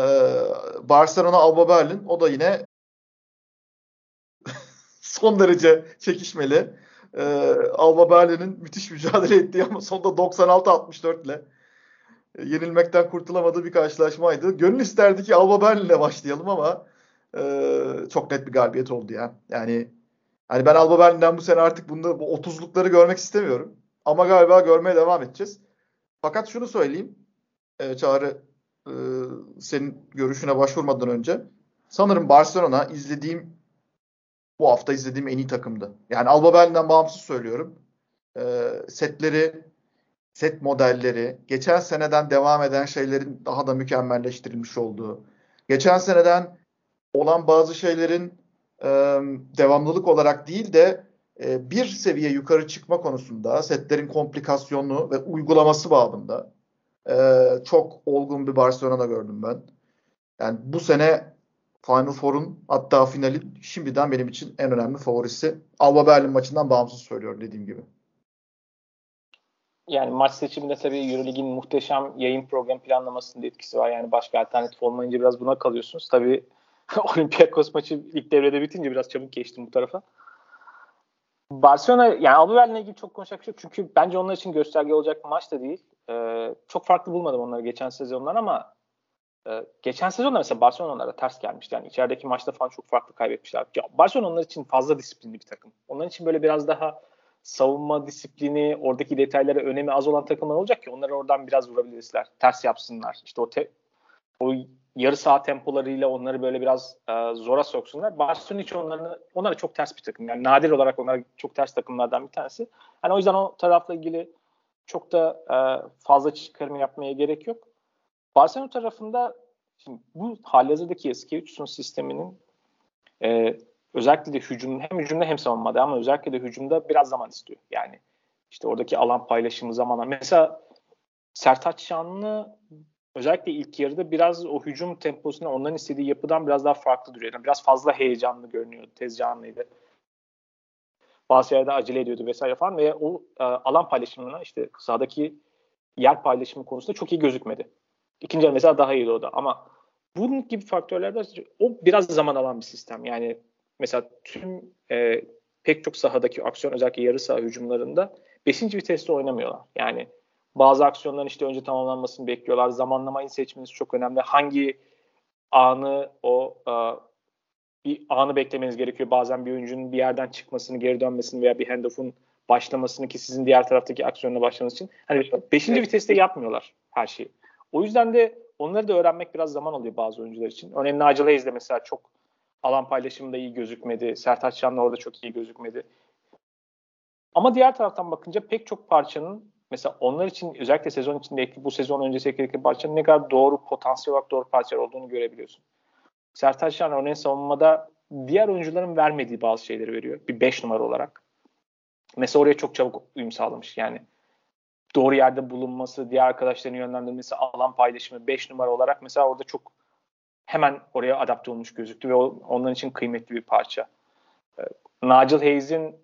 Barcelona Alba Berlin. O da yine (laughs) son derece çekişmeli. E, Alba Berlin'in müthiş mücadele ettiği ama sonunda 96-64 ile e, yenilmekten kurtulamadığı bir karşılaşmaydı. Gönül isterdi ki Alba Berlin'le başlayalım ama e, çok net bir galibiyet oldu ya. Yani Hani ben Alba Berlin'den bu sene artık bunda bu 30'lukları görmek istemiyorum. Ama galiba görmeye devam edeceğiz. Fakat şunu söyleyeyim. E, Çağrı e, senin görüşüne başvurmadan önce. Sanırım Barcelona izlediğim bu hafta izlediğim en iyi takımdı. Yani Alba Berlin'den bağımsız söylüyorum. E, setleri, set modelleri, geçen seneden devam eden şeylerin daha da mükemmelleştirilmiş olduğu, geçen seneden olan bazı şeylerin devamlılık olarak değil de bir seviye yukarı çıkma konusunda setlerin komplikasyonu ve uygulaması babında e, çok olgun bir Barcelona gördüm ben. Yani bu sene Final Four'un hatta finalin şimdiden benim için en önemli favorisi. Alba Berlin maçından bağımsız söylüyorum dediğim gibi. Yani maç seçiminde tabii Euroleague'in muhteşem yayın program planlamasında etkisi var. Yani başka alternatif olmayınca biraz buna kalıyorsunuz. Tabii (laughs) Olympiakos maçı ilk devrede bitince biraz çabuk geçtim bu tarafa. Barcelona yani Alba Berlin'le ilgili çok konuşacak bir şey yok. Çünkü bence onlar için gösterge olacak bir maç da değil. Ee, çok farklı bulmadım onları geçen sezonlar ama e, geçen sezonda mesela Barcelona onlara ters gelmişti. Yani içerideki maçta falan çok farklı kaybetmişler. Ya, Barcelona onlar için fazla disiplinli bir takım. Onlar için böyle biraz daha savunma disiplini, oradaki detaylara önemi az olan takımlar olacak ki onları oradan biraz vurabilirler. Ters yapsınlar. İşte o te, o yarı saha tempolarıyla onları böyle biraz e, zora soksunlar. Barcelona hiç onları onlara çok ters bir takım. Yani nadir olarak onlar çok ters takımlardan bir tanesi. Hani o yüzden o tarafla ilgili çok da e, fazla çıkarım yapmaya gerek yok. Barcelona tarafında şimdi bu halihazırdaki eski 3 sisteminin e, özellikle de hücum hem hücumda hem savunmada ama özellikle de hücumda biraz zaman istiyor. Yani işte oradaki alan paylaşımı zamanla. Mesela Sertaç Şanlı özellikle ilk yarıda biraz o hücum temposuna onların istediği yapıdan biraz daha farklı duruyor. Yani biraz fazla heyecanlı görünüyordu, tez canlıydı. Bazı yerde acele ediyordu vesaire falan ve o e, alan paylaşımına işte sahadaki yer paylaşımı konusunda çok iyi gözükmedi. İkinci mesela daha iyiydi o da ama bunun gibi faktörlerde o biraz zaman alan bir sistem. Yani mesela tüm e, pek çok sahadaki aksiyon özellikle yarı saha hücumlarında 5. viteste oynamıyorlar. Yani bazı aksiyonların işte önce tamamlanmasını bekliyorlar. Zamanlamayı seçmeniz çok önemli. Hangi anı o e, bir anı beklemeniz gerekiyor. Bazen bir oyuncunun bir yerden çıkmasını, geri dönmesini veya bir handoff'un başlamasını ki sizin diğer taraftaki aksiyonla başlamanız için. Hani 5. Evet. viteste yapmıyorlar her şeyi. O yüzden de onları da öğrenmek biraz zaman alıyor bazı oyuncular için. Örneğin Nigel Hayes de mesela çok alan paylaşımında iyi gözükmedi. Sertaç Can'la orada çok iyi gözükmedi. Ama diğer taraftan bakınca pek çok parçanın mesela onlar için özellikle sezon içinde bu sezon öncesi eklediği parçanın ne kadar doğru potansiyel olarak doğru parçalar olduğunu görebiliyorsun. Sertaç Can örneğin savunmada diğer oyuncuların vermediği bazı şeyleri veriyor. Bir 5 numara olarak. Mesela oraya çok çabuk uyum sağlamış. Yani doğru yerde bulunması, diğer arkadaşlarını yönlendirmesi, alan paylaşımı 5 numara olarak mesela orada çok hemen oraya adapte olmuş gözüktü ve onların için kıymetli bir parça. Ee, Nigel Hayes'in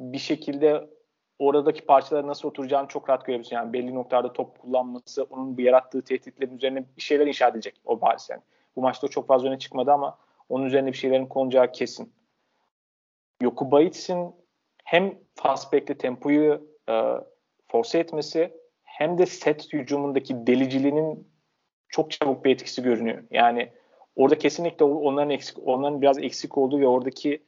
bir şekilde oradaki parçalara nasıl oturacağını çok rahat görebiliyorsun. Yani belli noktalarda top kullanması, onun bir yarattığı tehditlerin üzerine bir şeyler inşa edecek o bariz yani. Bu maçta çok fazla öne çıkmadı ama onun üzerine bir şeylerin konacağı kesin. Yokubaits'in hem fastback'li tempoyu e, force etmesi hem de set hücumundaki deliciliğinin çok çabuk bir etkisi görünüyor. Yani orada kesinlikle onların eksik, onların biraz eksik olduğu ve oradaki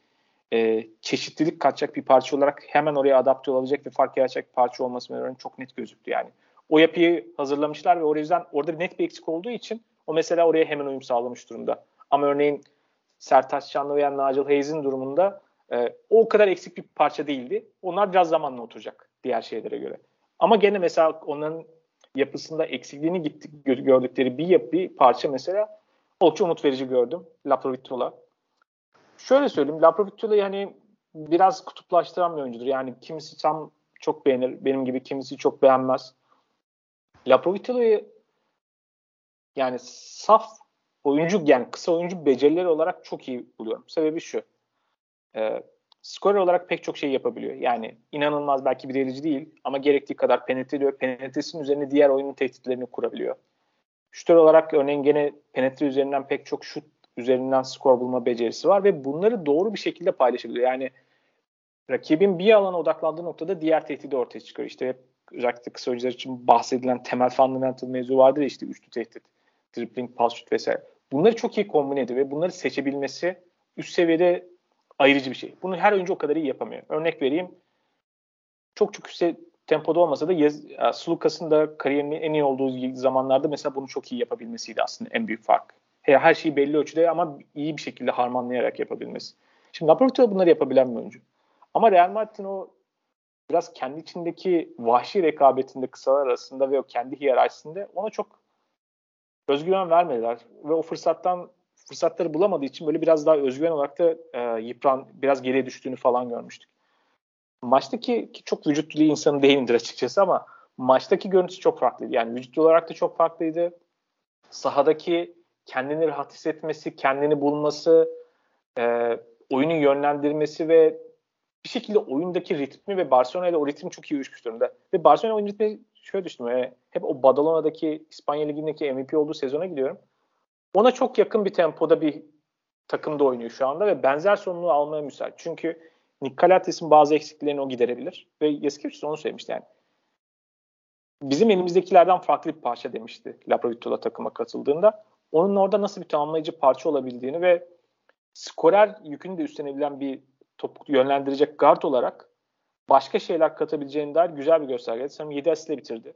e, çeşitlilik katacak bir parça olarak hemen oraya adapte olacak ve fark yaratacak bir parça olması çok net gözüktü yani. O yapıyı hazırlamışlar ve o yüzden orada net bir eksik olduğu için o mesela oraya hemen uyum sağlamış durumda. Ama örneğin Sertaç Canlı veya Nigel Hayes'in durumunda e, o kadar eksik bir parça değildi. Onlar biraz zamanla oturacak diğer şeylere göre. Ama gene mesela onların yapısında eksikliğini gittik, gördükleri bir yapı, bir parça mesela oldukça umut verici gördüm. Laprovitola. Şöyle söyleyeyim. Laprovitola'yı hani biraz kutuplaştıran bir oyuncudur. Yani kimisi tam çok beğenir. Benim gibi kimisi çok beğenmez. Laprovitola'yı yani saf oyuncu yani kısa oyuncu becerileri olarak çok iyi buluyorum. Sebebi şu. E, skorer olarak pek çok şey yapabiliyor. Yani inanılmaz belki bir delici değil ama gerektiği kadar penetre ediyor. Penetresinin üzerine diğer oyunun tehditlerini kurabiliyor. Şutör olarak örneğin gene penetre üzerinden pek çok şut üzerinden skor bulma becerisi var ve bunları doğru bir şekilde paylaşabiliyor. Yani rakibin bir alana odaklandığı noktada diğer tehdidi ortaya çıkıyor. İşte hep özellikle kısa oyuncular için bahsedilen temel fundamental mevzu vardır ya işte üçlü tehdit, dribbling, pas şut vesaire. Bunları çok iyi kombine ediyor ve bunları seçebilmesi üst seviyede ayrıcı bir şey. Bunu her oyuncu o kadar iyi yapamıyor. Örnek vereyim. Çok çok üst tempoda olmasa da Yaz, Sulukas'ın da kariyerinin en iyi olduğu zamanlarda mesela bunu çok iyi yapabilmesiydi aslında en büyük fark. Her şeyi belli ölçüde ama iyi bir şekilde harmanlayarak yapabilmesi. Şimdi Laporte bunları yapabilen bir oyuncu. Ama Real Madrid'in o biraz kendi içindeki vahşi rekabetinde kısalar arasında ve o kendi hiyerarşisinde ona çok özgüven vermediler. Ve o fırsattan fırsatları bulamadığı için böyle biraz daha özgüven olarak da e, yıpran, biraz geriye düştüğünü falan görmüştük. Maçtaki ki çok vücut dili insanı değilimdir açıkçası ama maçtaki görüntüsü çok farklıydı. Yani vücut olarak da çok farklıydı. Sahadaki kendini rahat hissetmesi, kendini bulması, e, oyunu yönlendirmesi ve bir şekilde oyundaki ritmi ve Barcelona ile o ritim çok iyi uyuşmuş durumda. Ve Barcelona oyun ritmi şöyle düştüm. E, hep o Badalona'daki İspanya Ligi'ndeki MVP olduğu sezona gidiyorum. Ona çok yakın bir tempoda bir takımda oynuyor şu anda ve benzer sorumluluğu almaya müsait. Çünkü Nikolates'in bazı eksiklerini o giderebilir. Ve Yaskevicius onu söylemişti yani. Bizim elimizdekilerden farklı bir parça demişti Laprovitola takıma katıldığında. Onun orada nasıl bir tamamlayıcı parça olabildiğini ve skorer yükünü de üstlenebilen bir top yönlendirecek guard olarak başka şeyler katabileceğine dair güzel bir göstergeydi. Sanırım 7 asistle bitirdi.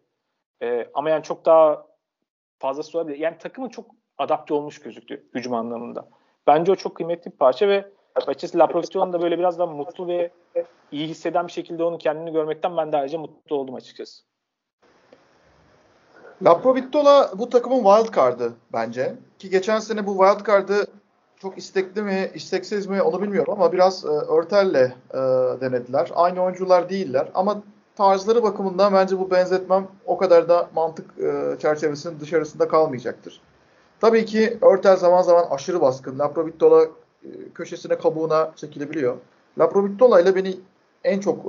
Ee, ama yani çok daha fazlası olabilir. Yani takımın çok adapte olmuş gözüktü hücum anlamında. Bence o çok kıymetli bir parça ve açıkçası Laprovitola'nın da böyle biraz daha mutlu ve iyi hisseden bir şekilde onu kendini görmekten ben de ayrıca mutlu oldum açıkçası. Laprovitola bu takımın wild card'ı bence. Ki geçen sene bu wild card'ı çok istekli mi, isteksiz mi onu bilmiyorum ama biraz e, örtelle e, denediler. Aynı oyuncular değiller ama tarzları bakımından bence bu benzetmem o kadar da mantık e, çerçevesinin dışarısında kalmayacaktır. Tabii ki Örtel zaman zaman aşırı baskın. Laprovitola e, köşesine kabuğuna çekilebiliyor. Laprovitola ile beni en çok e,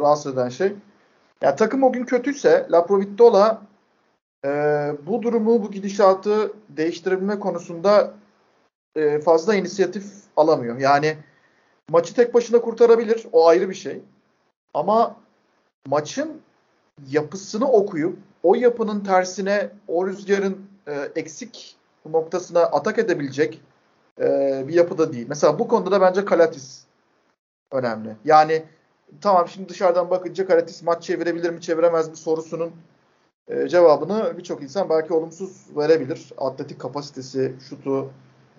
rahatsız eden şey yani takım o gün kötüyse Laprovitola e, bu durumu, bu gidişatı değiştirebilme konusunda e, fazla inisiyatif alamıyor. Yani maçı tek başına kurtarabilir. O ayrı bir şey. Ama maçın yapısını okuyup o yapının tersine o rüzgarın e, eksik noktasına atak edebilecek e, bir yapıda değil. Mesela bu konuda da bence Kalatis önemli. Yani tamam şimdi dışarıdan bakınca Kalatis maç çevirebilir mi çeviremez mi sorusunun e, cevabını birçok insan belki olumsuz verebilir. Atletik kapasitesi, şutu,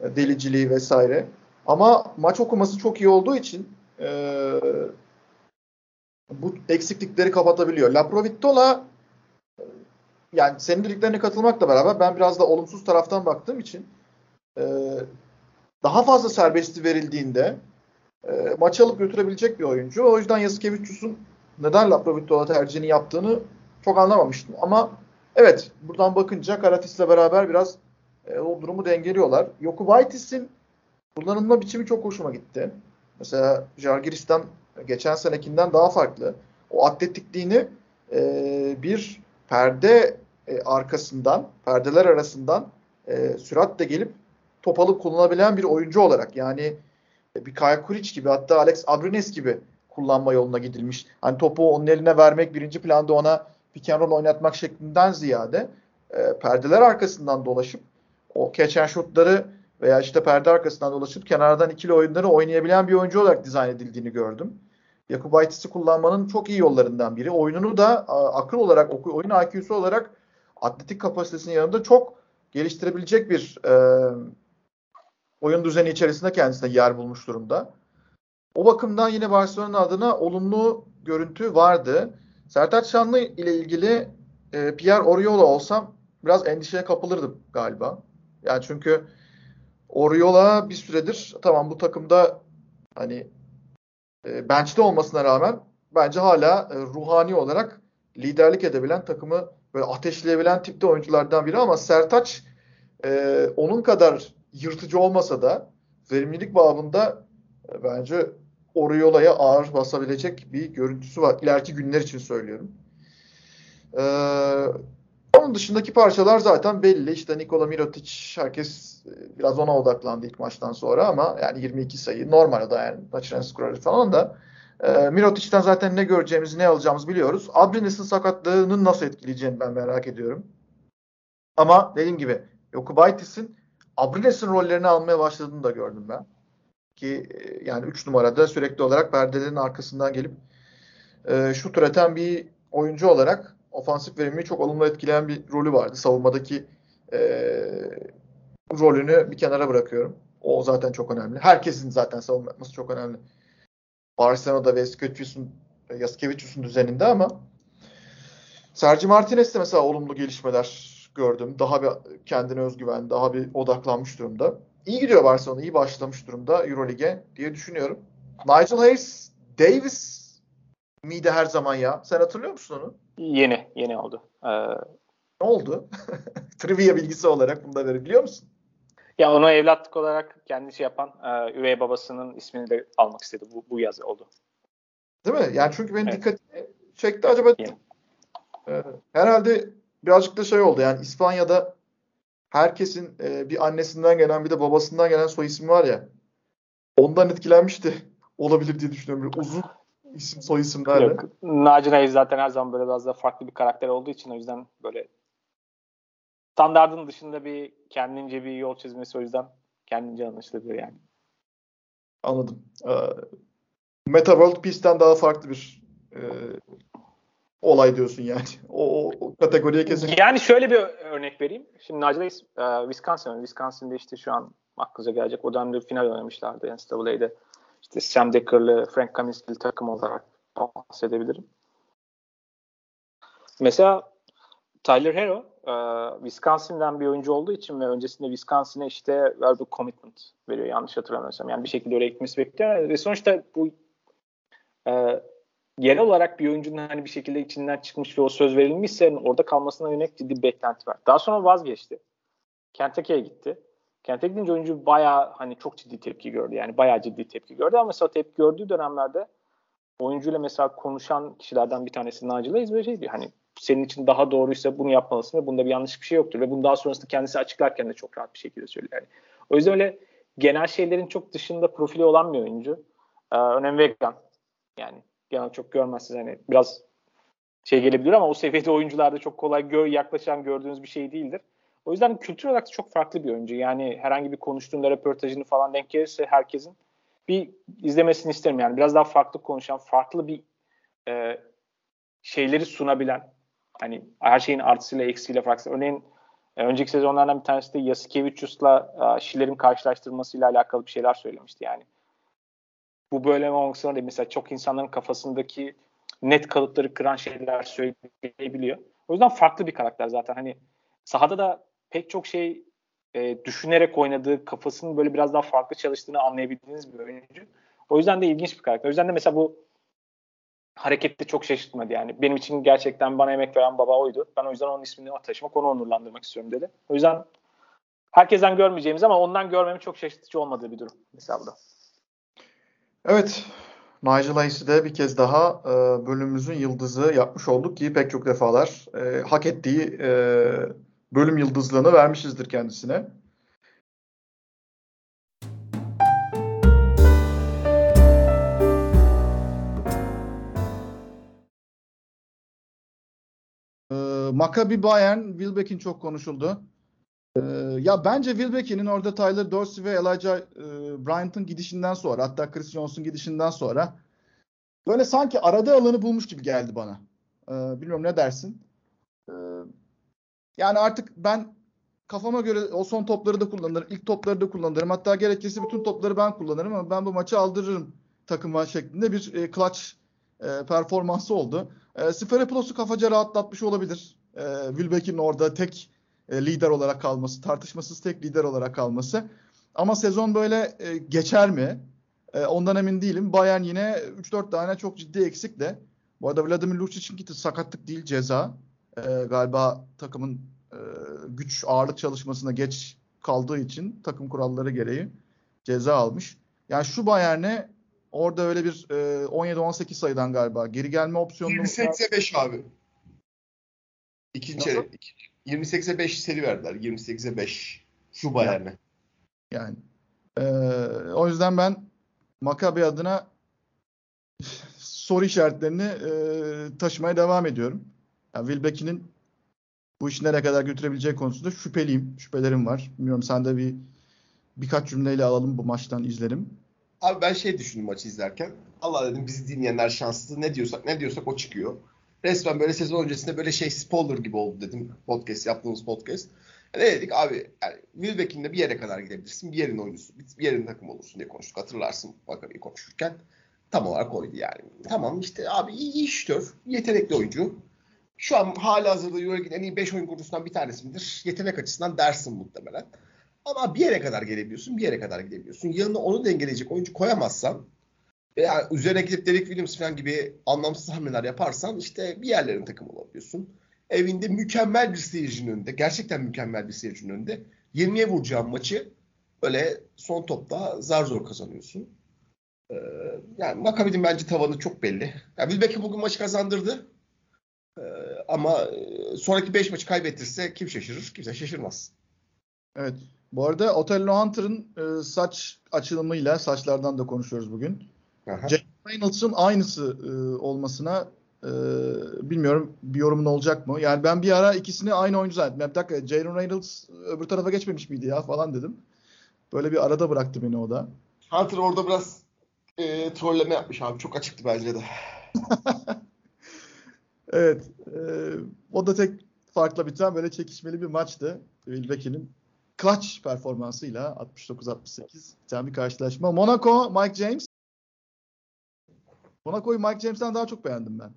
e, deliciliği vesaire. Ama maç okuması çok iyi olduğu için e, bu eksiklikleri kapatabiliyor. Laprovittola e, yani senin dediklerine katılmakla beraber ben biraz da olumsuz taraftan baktığım için e, daha fazla serbestli verildiğinde e, maçı alıp götürebilecek bir oyuncu. O yüzden Yasikevicius'un neden Laprovittola tercihini yaptığını çok anlamamıştım. Ama evet buradan bakınca Karatis'le beraber biraz e, o durumu dengeliyorlar. Yokubaitis'in kullanılma biçimi çok hoşuma gitti. Mesela Jargiris'ten geçen senekinden daha farklı. O atletikliğini e, bir perde e, arkasından, perdeler arasından e, süratle gelip top alıp kullanabilen bir oyuncu olarak yani e, bir Kaya Kuric gibi hatta Alex Abrines gibi kullanma yoluna gidilmiş. Hani topu onun eline vermek birinci planda ona pick and roll oynatmak şeklinden ziyade e, perdeler arkasından dolaşıp o catch and shoot'ları veya işte perde arkasından dolaşıp kenardan ikili oyunları oynayabilen bir oyuncu olarak dizayn edildiğini gördüm. Yakubaitis'i kullanmanın çok iyi yollarından biri. Oyununu da akıl olarak, oyun IQ'su olarak atletik kapasitesinin yanında çok geliştirebilecek bir e, oyun düzeni içerisinde kendisine yer bulmuş durumda. O bakımdan yine Barcelona adına olumlu görüntü vardı. Sertaç Şanlı ile ilgili e, Pierre Oriola olsam biraz endişeye kapılırdım galiba. Yani çünkü Oriola bir süredir tamam bu takımda hani e, bench'te olmasına rağmen bence hala e, ruhani olarak liderlik edebilen takımı böyle ateşleyebilen tipte oyunculardan biri ama Sertaç e, onun kadar yırtıcı olmasa da verimlilik babında e, bence Oriola'ya ağır basabilecek bir görüntüsü var. İleriki günler için söylüyorum. Ee, onun dışındaki parçalar zaten belli. İşte Nikola Mirotic herkes e, biraz ona odaklandı ilk maçtan sonra ama yani 22 sayı normal o da yani maçın skoreri falan da e, Mirotic'ten zaten ne göreceğimizi ne alacağımızı biliyoruz. Abrines'in sakatlığının nasıl etkileyeceğini ben merak ediyorum. Ama dediğim gibi Yokubaitis'in Abrines'in rollerini almaya başladığını da gördüm ben. Ki e, yani 3 numarada sürekli olarak perdelerin arkasından gelip e, şut üreten bir oyuncu olarak ofansif verimi çok olumlu etkileyen bir rolü vardı. Savunmadaki e, rolünü bir kenara bırakıyorum. O zaten çok önemli. Herkesin zaten savunma yapması çok önemli. Barcelona'da ve Yaskevicius'un düzeninde ama Sergi Martinez'de mesela olumlu gelişmeler gördüm. Daha bir kendine özgüven, daha bir odaklanmış durumda. İyi gidiyor Barcelona, iyi başlamış durumda Eurolig'e diye düşünüyorum. Nigel Hayes, Davis miydi her zaman ya? Sen hatırlıyor musun onu? Yeni, yeni oldu. Ee, ne oldu? (laughs) Trivia bilgisi olarak bunu da verebiliyor musun? Ya onu evlatlık olarak kendisi yapan e, üvey babasının ismini de almak istedi. Bu, bu yaz oldu. Değil mi? Yani çünkü benim evet. dikkatimi çekti. Acaba e, herhalde birazcık da şey oldu. Yani İspanya'da herkesin e, bir annesinden gelen bir de babasından gelen soy ismi var ya. Ondan etkilenmişti. (laughs) Olabilir diye düşünüyorum. Böyle uzun isim soy isimlerle. Yok. Naci Naif zaten her zaman böyle biraz da farklı bir karakter olduğu için o yüzden böyle standardın dışında bir kendince bir yol çizmesi o yüzden kendince anlaşılabilir yani. Anladım. Ee, Meta World Peace'ten daha farklı bir e, olay diyorsun yani. (laughs) O, o, o kategoriye kesin. Yani şöyle bir örnek vereyim. Şimdi Nigel Hayes e, Wisconsin, Wisconsin'de işte şu an aklınıza gelecek. O dönemde final oynamışlardı NCAA'de. İşte Sam Decker'lı, Frank Kaminsky'li takım olarak bahsedebilirim. Mesela Tyler Hero e, Wisconsin'den bir oyuncu olduğu için ve öncesinde Wisconsin'e işte verbal commitment veriyor yanlış hatırlamıyorsam. Yani bir şekilde oraya gitmesi bekliyor. Ve sonuçta bu e, yerel olarak bir oyuncunun hani bir şekilde içinden çıkmış ve o söz verilmişse orada kalmasına yönelik ciddi bir beklenti var. Daha sonra vazgeçti. Kentucky'ye gitti. Kentucky gidince oyuncu bayağı hani çok ciddi tepki gördü. Yani bayağı ciddi tepki gördü ama mesela tepki gördüğü dönemlerde oyuncuyla mesela konuşan kişilerden bir tanesi Nigel Hayes böyle şeydi. Hani senin için daha doğruysa bunu yapmalısın ve bunda bir yanlış bir şey yoktur. Ve bunu daha sonrasında kendisi açıklarken de çok rahat bir şekilde söylüyor. Yani. O yüzden öyle genel şeylerin çok dışında profili olan bir oyuncu. Ee, önem vegan. Yani genel çok görmezsiniz. Hani biraz şey gelebilir ama o seviyede oyuncularda çok kolay gör, yaklaşan gördüğünüz bir şey değildir. O yüzden kültür olarak çok farklı bir oyuncu. Yani herhangi bir konuştuğunda röportajını falan denk gelirse herkesin bir izlemesini isterim. Yani biraz daha farklı konuşan, farklı bir e, şeyleri sunabilen, hani her şeyin artısıyla eksiyle farklı. Örneğin e, önceki sezonlardan bir tanesi de Yasikevicius'la e, karşılaştırmasıyla alakalı bir şeyler söylemişti yani. Bu mi olmasına değil. Mesela çok insanların kafasındaki net kalıpları kıran şeyler söyleyebiliyor. O yüzden farklı bir karakter zaten. Hani sahada da pek çok şey e, düşünerek oynadığı, kafasının böyle biraz daha farklı çalıştığını anlayabildiğiniz bir oyuncu. O yüzden de ilginç bir karakter. O yüzden de mesela bu harekette çok şaşırtmadı yani. Benim için gerçekten bana emek veren baba oydu. Ben o yüzden onun ismini taşımak, onu onurlandırmak istiyorum dedi. O yüzden herkesten görmeyeceğimiz ama ondan görmemi çok şaşırtıcı olmadığı bir durum mesela burada. Evet. Nigel de bir kez daha e, bölümümüzün yıldızı yapmış olduk ki pek çok defalar e, hak ettiği e, bölüm yıldızlığını vermişizdir kendisine. E, Maccabi Bayern, Wilbeck'in çok konuşuldu. Ee, ya bence Wilbeck'in orada Tyler Dorsey ve Elijah e, Bryant'ın gidişinden sonra hatta Chris Jones'un gidişinden sonra böyle sanki aradığı alanı bulmuş gibi geldi bana. Ee, bilmiyorum ne dersin? Ee, yani artık ben kafama göre o son topları da kullanırım. ilk topları da kullanırım. Hatta gerekirse bütün topları ben kullanırım ama ben bu maçı aldırırım takıma şeklinde bir e, clutch e, performansı oldu. E, Siferopoulos'u kafaca rahatlatmış olabilir. E, Wilbeck'in orada tek e, lider olarak kalması, tartışmasız tek lider olarak kalması. Ama sezon böyle e, geçer mi? E, ondan emin değilim. Bayern yine 3-4 tane çok ciddi eksik de. Bu arada Vladimir Lucic'in gitti sakatlık değil ceza. galiba takımın güç ağırlık çalışmasına geç kaldığı için takım kuralları gereği ceza almış. Yani şu Bayern'e orada öyle bir 17-18 sayıdan galiba geri gelme opsiyonu 28'e 5 abi. İkinci çeyrek. 28'e 5 seri verdiler. 28'e 5 şu Bayern'e. Yani e, o yüzden ben Maccabi adına soru işaretlerini e, taşımaya devam ediyorum. Yani Wilbeck'in bu işi nereye kadar götürebileceği konusunda şüpheliyim. Şüphelerim var. Bilmiyorum sen de bir birkaç cümleyle alalım bu maçtan izlerim. Abi ben şey düşündüm maçı izlerken. Allah dedim bizi dinleyenler şanslı. Ne diyorsak ne diyorsak o çıkıyor resmen böyle sezon öncesinde böyle şey spoiler gibi oldu dedim podcast yaptığımız podcast. Ne dedik abi yani Wilbeck'in de bir yere kadar gidebilirsin. Bir yerin oyuncusu, bir yerin takım olursun diye konuştuk. Hatırlarsın bakalım konuşurken. Tam olarak oydu yani. Tamam işte abi iyi, iştör. Yetenekli oyuncu. Şu an hala hazırda Euroleague'in en iyi 5 oyun kurucusundan bir tanesi midir? Yetenek açısından dersin muhtemelen. Ama bir yere kadar gelebiliyorsun, bir yere kadar gidebiliyorsun. Yanına onu dengeleyecek oyuncu koyamazsan yani üzerine gidip Derek Williams falan gibi anlamsız hamleler yaparsan işte bir yerlerin takımı olabiliyorsun. Evinde mükemmel bir seyircinin önünde, gerçekten mükemmel bir seyircinin önünde 20'ye vuracağın maçı böyle son topta zar zor kazanıyorsun. Ee, yani Maccabi'nin bence tavanı çok belli. Yani Wilbeck'e bugün maçı kazandırdı. Ee, ama e, sonraki 5 maçı kaybettirse kim şaşırır? Kimse şaşırmaz. Evet. Bu arada Otello Hunter'ın e, saç açılımıyla saçlardan da konuşuyoruz bugün. Jack Reynolds'ın aynısı e, olmasına e, bilmiyorum bir yorumun olacak mı? Yani ben bir ara ikisini aynı oyuncu zannettim. Bir dakika Jalen Reynolds öbür tarafa geçmemiş miydi ya falan dedim. Böyle bir arada bıraktı beni o da. Hunter orada biraz e, trolleme yapmış abi. Çok açıktı bence de. (laughs) evet. E, o da tek farkla biten böyle çekişmeli bir maçtı. Wilbeck'in clutch performansıyla 69-68 biten bir karşılaşma. Monaco, Mike James. Monaco'yu Mike James'ten daha çok beğendim ben.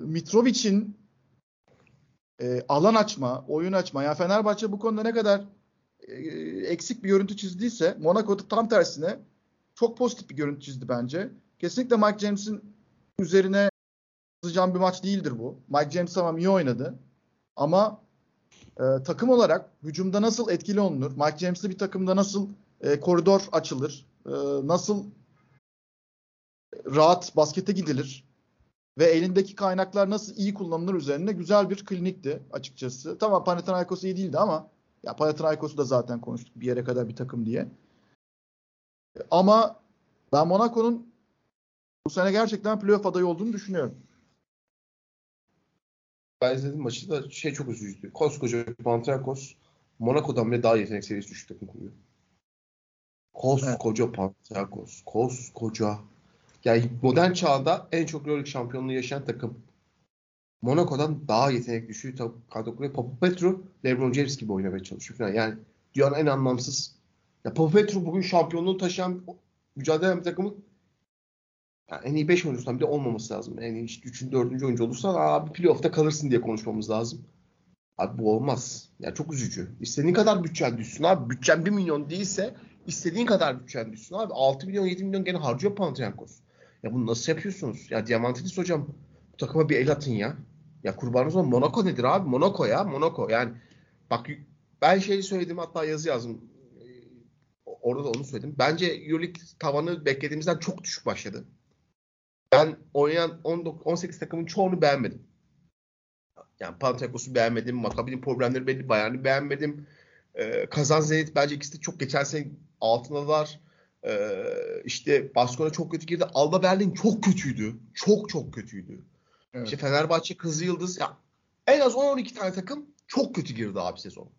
Mitrovic'in e, alan açma, oyun açma. Ya yani Fenerbahçe bu konuda ne kadar e, eksik bir görüntü çizdiyse Monaco'da tam tersine çok pozitif bir görüntü çizdi bence. Kesinlikle Mike James'in üzerine yazacağım bir maç değildir bu. Mike James tamam iyi oynadı. Ama e, takım olarak hücumda nasıl etkili olunur? Mike James'li bir takımda nasıl e, koridor açılır? E, nasıl rahat baskete gidilir? Ve elindeki kaynaklar nasıl iyi kullanılır üzerine güzel bir klinikti açıkçası. Tamam Panathinaikos iyi değildi ama ya Panathinaikos'u da zaten konuştuk bir yere kadar bir takım diye. Ama ben Monaco'nun bu sene gerçekten playoff adayı olduğunu düşünüyorum. Ben izledim maçı da şey çok üzücüydü. Koskoca Panathinaikos Monaco'dan bile daha yetenek seviyesi düşük takım kuruyor. Koskoca evet. Panathinaikos. Koskoca. Yani modern çağda en çok Euroleague şampiyonluğu yaşayan takım. Monaco'dan daha yetenek düşüğü kadro kuruyor. Papapetru, LeBron James gibi oynamaya çalışıyor falan. Yani dünyanın en anlamsız. Ya Papapetru bugün şampiyonluğu taşıyan mücadele eden bir takımın yani en iyi 5 oyuncusundan bile olmaması lazım. En iyi 3. 4. oyuncu olursa abi playoff'ta kalırsın diye konuşmamız lazım. Abi bu olmaz. Ya çok üzücü. İstediğin kadar bütçen düşsün abi. Bütçen 1 milyon değilse istediğin kadar bütçen düşsün abi. 6 milyon 7 milyon gene harcıyor Panathinaikos. Ya bunu nasıl yapıyorsunuz? Ya Diamantidis hocam bu takıma bir el atın ya. Ya kurbanınız olan Monaco nedir abi? Monaco ya. Monaco. Yani bak ben şeyi söyledim hatta yazı yazdım. Orada da onu söyledim. Bence Euroleague tavanı beklediğimizden çok düşük başladı. Ben oynayan 19, 18 takımın çoğunu beğenmedim. Yani Panathinaikos'u beğenmedim. Maccabi'nin problemleri belli. Bayern'i beğenmedim. Ee, Kazan Zenit bence ikisi de çok geçen sene altındalar. Ee, işte Baskonya çok kötü girdi. Alba Berlin çok kötüydü. Çok çok kötüydü. Evet. İşte Fenerbahçe, Kızıl Yıldız ya en az 10-12 tane takım çok kötü girdi abi sezon.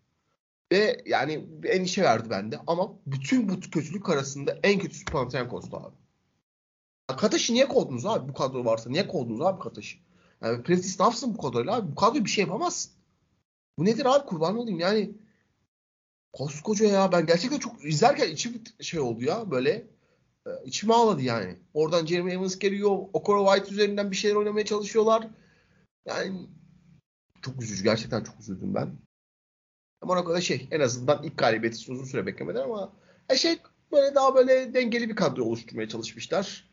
Ve yani endişe verdi bende. Ama bütün bu kötülük arasında en kötüsü Panathinaikos'tu abi. Kataş'ı niye kovdunuz abi? Bu kadro varsa niye kovdunuz abi Kataş'ı? Yani Prentice ne yapsın bu kadroyla abi? Bu kadroya bir şey yapamazsın. Bu nedir abi kurban olayım yani. Koskoca ya ben gerçekten çok izlerken içim şey oldu ya böyle. E, içime ağladı yani. Oradan Jeremy Evans geliyor. Okoro White üzerinden bir şeyler oynamaya çalışıyorlar. Yani çok üzücü. Gerçekten çok üzüldüm ben. Monaco'da şey en azından ilk galibiyeti uzun süre beklemeden ama e şey böyle daha böyle dengeli bir kadro oluşturmaya çalışmışlar.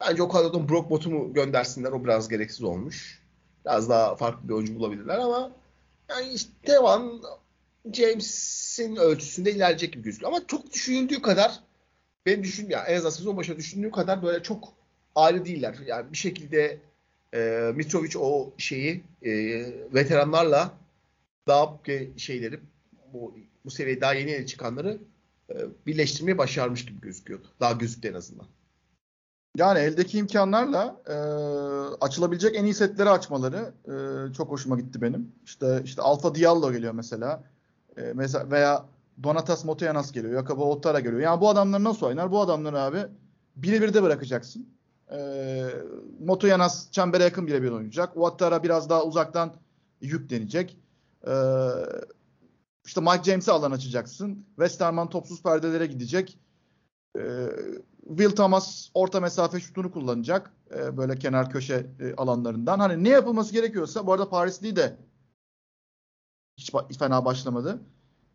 Bence o kadrodan Brock Bottom'u göndersinler. O biraz gereksiz olmuş. Biraz daha farklı bir oyuncu bulabilirler ama yani işte Devan James'in ölçüsünde ilerleyecek gibi gözüküyor. Ama çok düşünüldüğü kadar ben düşün ya en azından sezon başında düşündüğüm kadar böyle çok ayrı değiller. Yani bir şekilde e, Mitrovic o şeyi e, veteranlarla daha şeyleri bu, bu seviyeye daha yeni yeni çıkanları e, birleştirmeye başarmış gibi gözüküyordu. Daha gözüktü en azından. Yani eldeki imkanlarla e, açılabilecek en iyi setleri açmaları e, çok hoşuma gitti benim. İşte işte Alfa Diallo geliyor mesela. E, mesela veya Donatas Motoyanas geliyor. Jakobo Ottara geliyor. Yani bu adamlar nasıl oynar? Bu adamları abi birebir de bırakacaksın. E, Motoyanas çembere yakın birebir oynayacak. Ottara biraz daha uzaktan yüklenecek. E, işte Mike James'e alan açacaksın. Westerman topsuz perdelere gidecek. E, Will Thomas orta mesafe şutunu kullanacak. E, böyle kenar köşe e, alanlarından. Hani ne yapılması gerekiyorsa bu arada Parisli de hiç fena başlamadı.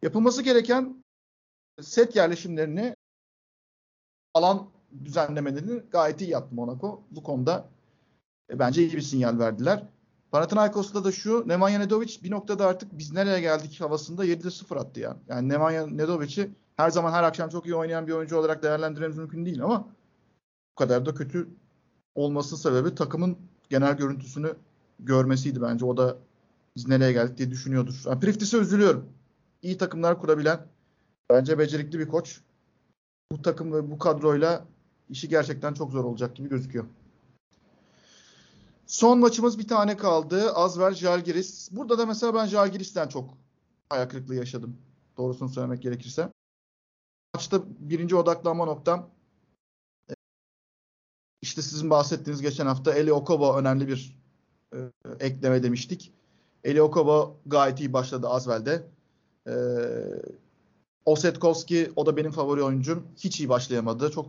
Yapılması gereken set yerleşimlerini alan düzenlemelerini gayet iyi yaptı Monaco. Bu konuda e, bence iyi bir sinyal verdiler. Panathinaikos'ta da şu Nemanja Nedovic bir noktada artık biz nereye geldik havasında 7'de 0 attı ya. Yani Nemanja Nedovic'i her zaman her akşam çok iyi oynayan bir oyuncu olarak değerlendirmemiz mümkün değil ama bu kadar da kötü olması sebebi takımın genel görüntüsünü görmesiydi bence. O da biz nereye geldik diye düşünüyordur. Yani Priftis'e üzülüyorum. İyi takımlar kurabilen bence becerikli bir koç. Bu takım ve bu kadroyla işi gerçekten çok zor olacak gibi gözüküyor. Son maçımız bir tane kaldı. Azver Jalgiris. Burada da mesela ben Jalgiris'ten çok ayak yaşadım. Doğrusunu söylemek gerekirse maçta birinci odaklanma noktam işte sizin bahsettiğiniz geçen hafta Eli Okobo önemli bir e, ekleme demiştik. Eli Okobo gayet iyi başladı Asvel'de. E, Osetkowski o da benim favori oyuncum. Hiç iyi başlayamadı. Çok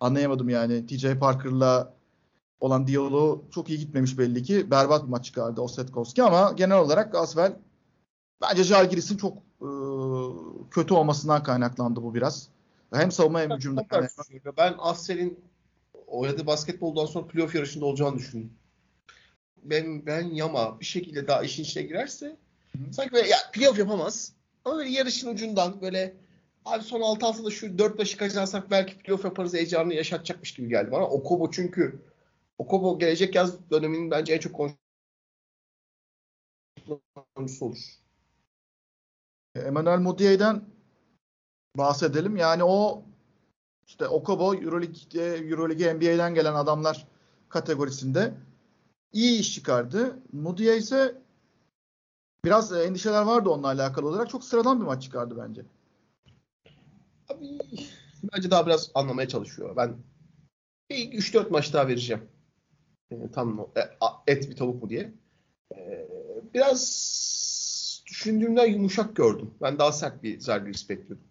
anlayamadım yani. TJ Parker'la olan diyaloğu çok iyi gitmemiş belli ki. Berbat bir maç çıkardı Osetkowski ama genel olarak Asvel bence Jalgiris'in çok e, kötü olmasından kaynaklandı bu biraz. Hem savunma hem hücumda. Ben Assel'in oynadığı basketboldan sonra playoff yarışında olacağını düşündüm. Ben ben Yama bir şekilde daha işin içine girerse Hı. sanki böyle ya playoff yapamaz. Ama böyle yarışın ucundan böyle abi son 6 haftada şu 4-5'i kazanırsak belki playoff yaparız heyecanını yaşatacakmış gibi geldi bana. Okobo çünkü Okobo gelecek yaz döneminin bence en çok konuşulan oyuncusu olur. Emmanuel Mudiay'den bahsedelim. Yani o işte Okobo Euroleague'de, Euroleague NBA'den gelen adamlar kategorisinde iyi iş çıkardı. Mudiay ise biraz endişeler vardı onunla alakalı olarak. Çok sıradan bir maç çıkardı bence. Abi bence daha biraz anlamaya çalışıyor. Ben bir 3-4 maç daha vereceğim. E, tam e, et bir tavuk mu diye. E, biraz düşündüğümden yumuşak gördüm. Ben daha sert bir Zalgiris bekliyordum.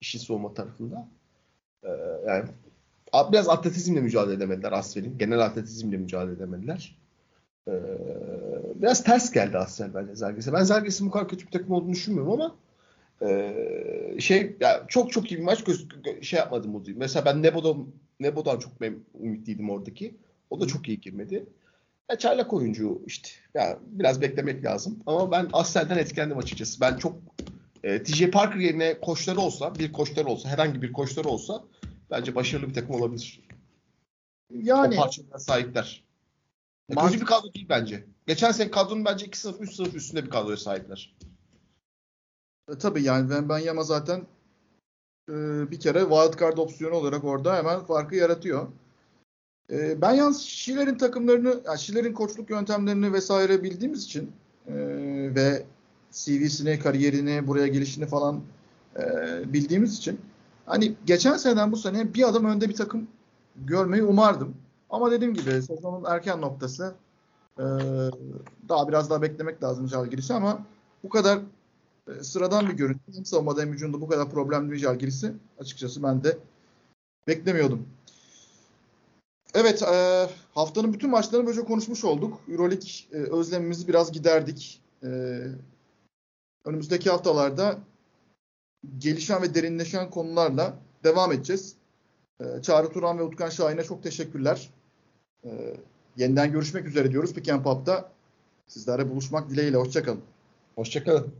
İşin soğuma tarafında. E, yani biraz atletizmle mücadele edemediler Asfel'in. Genel atletizmle mücadele edemediler. E, biraz ters geldi Asfel bence Zalgiris'e. Ben Zalgiris'in bu kadar kötü bir takım olduğunu düşünmüyorum ama ee, şey ya çok çok iyi bir maç göz, gö- şey yapmadı Mudi. Mesela ben Nebo'dan Nebo'dan çok mem- ümitliydim oradaki. O da çok iyi girmedi. Ya çaylak oyuncu işte. Ya biraz beklemek lazım. Ama ben Assel'den etkilendim açıkçası. Ben çok e, TJ Parker yerine koçları olsa, bir koçları olsa, herhangi bir koçları olsa bence başarılı bir takım olabilir. Yani o parçalara sahipler. Ya Mant- kötü bir kadro değil bence. Geçen sene kadronun bence 2 sınıf, 3 sınıf üstünde bir kadroya sahipler. E, tabii yani ben, ben Yama zaten e, bir kere wildcard opsiyonu olarak orada hemen farkı yaratıyor. E, ben yalnız Schiller'in takımlarını, yani Schiller'in koçluk yöntemlerini vesaire bildiğimiz için e, ve CV'sini, kariyerini, buraya gelişini falan e, bildiğimiz için hani geçen seneden bu sene bir adım önde bir takım görmeyi umardım. Ama dediğim gibi sezonun erken noktası e, daha biraz daha beklemek lazım Žalgiris'i ama bu kadar e, sıradan bir görüntü. Hem savunmada hem hücumda bu kadar problemli bir Žalgiris'i açıkçası ben de beklemiyordum. Evet, e, haftanın bütün maçlarını böylece konuşmuş olduk. Euroleague e, özlemimizi biraz giderdik. E, önümüzdeki haftalarda gelişen ve derinleşen konularla devam edeceğiz. E, Çağrı Turan ve Utkan Şahin'e çok teşekkürler. E, yeniden görüşmek üzere diyoruz Pick and Pop'ta. Sizlerle buluşmak dileğiyle. Hoşçakalın. Hoşçakalın.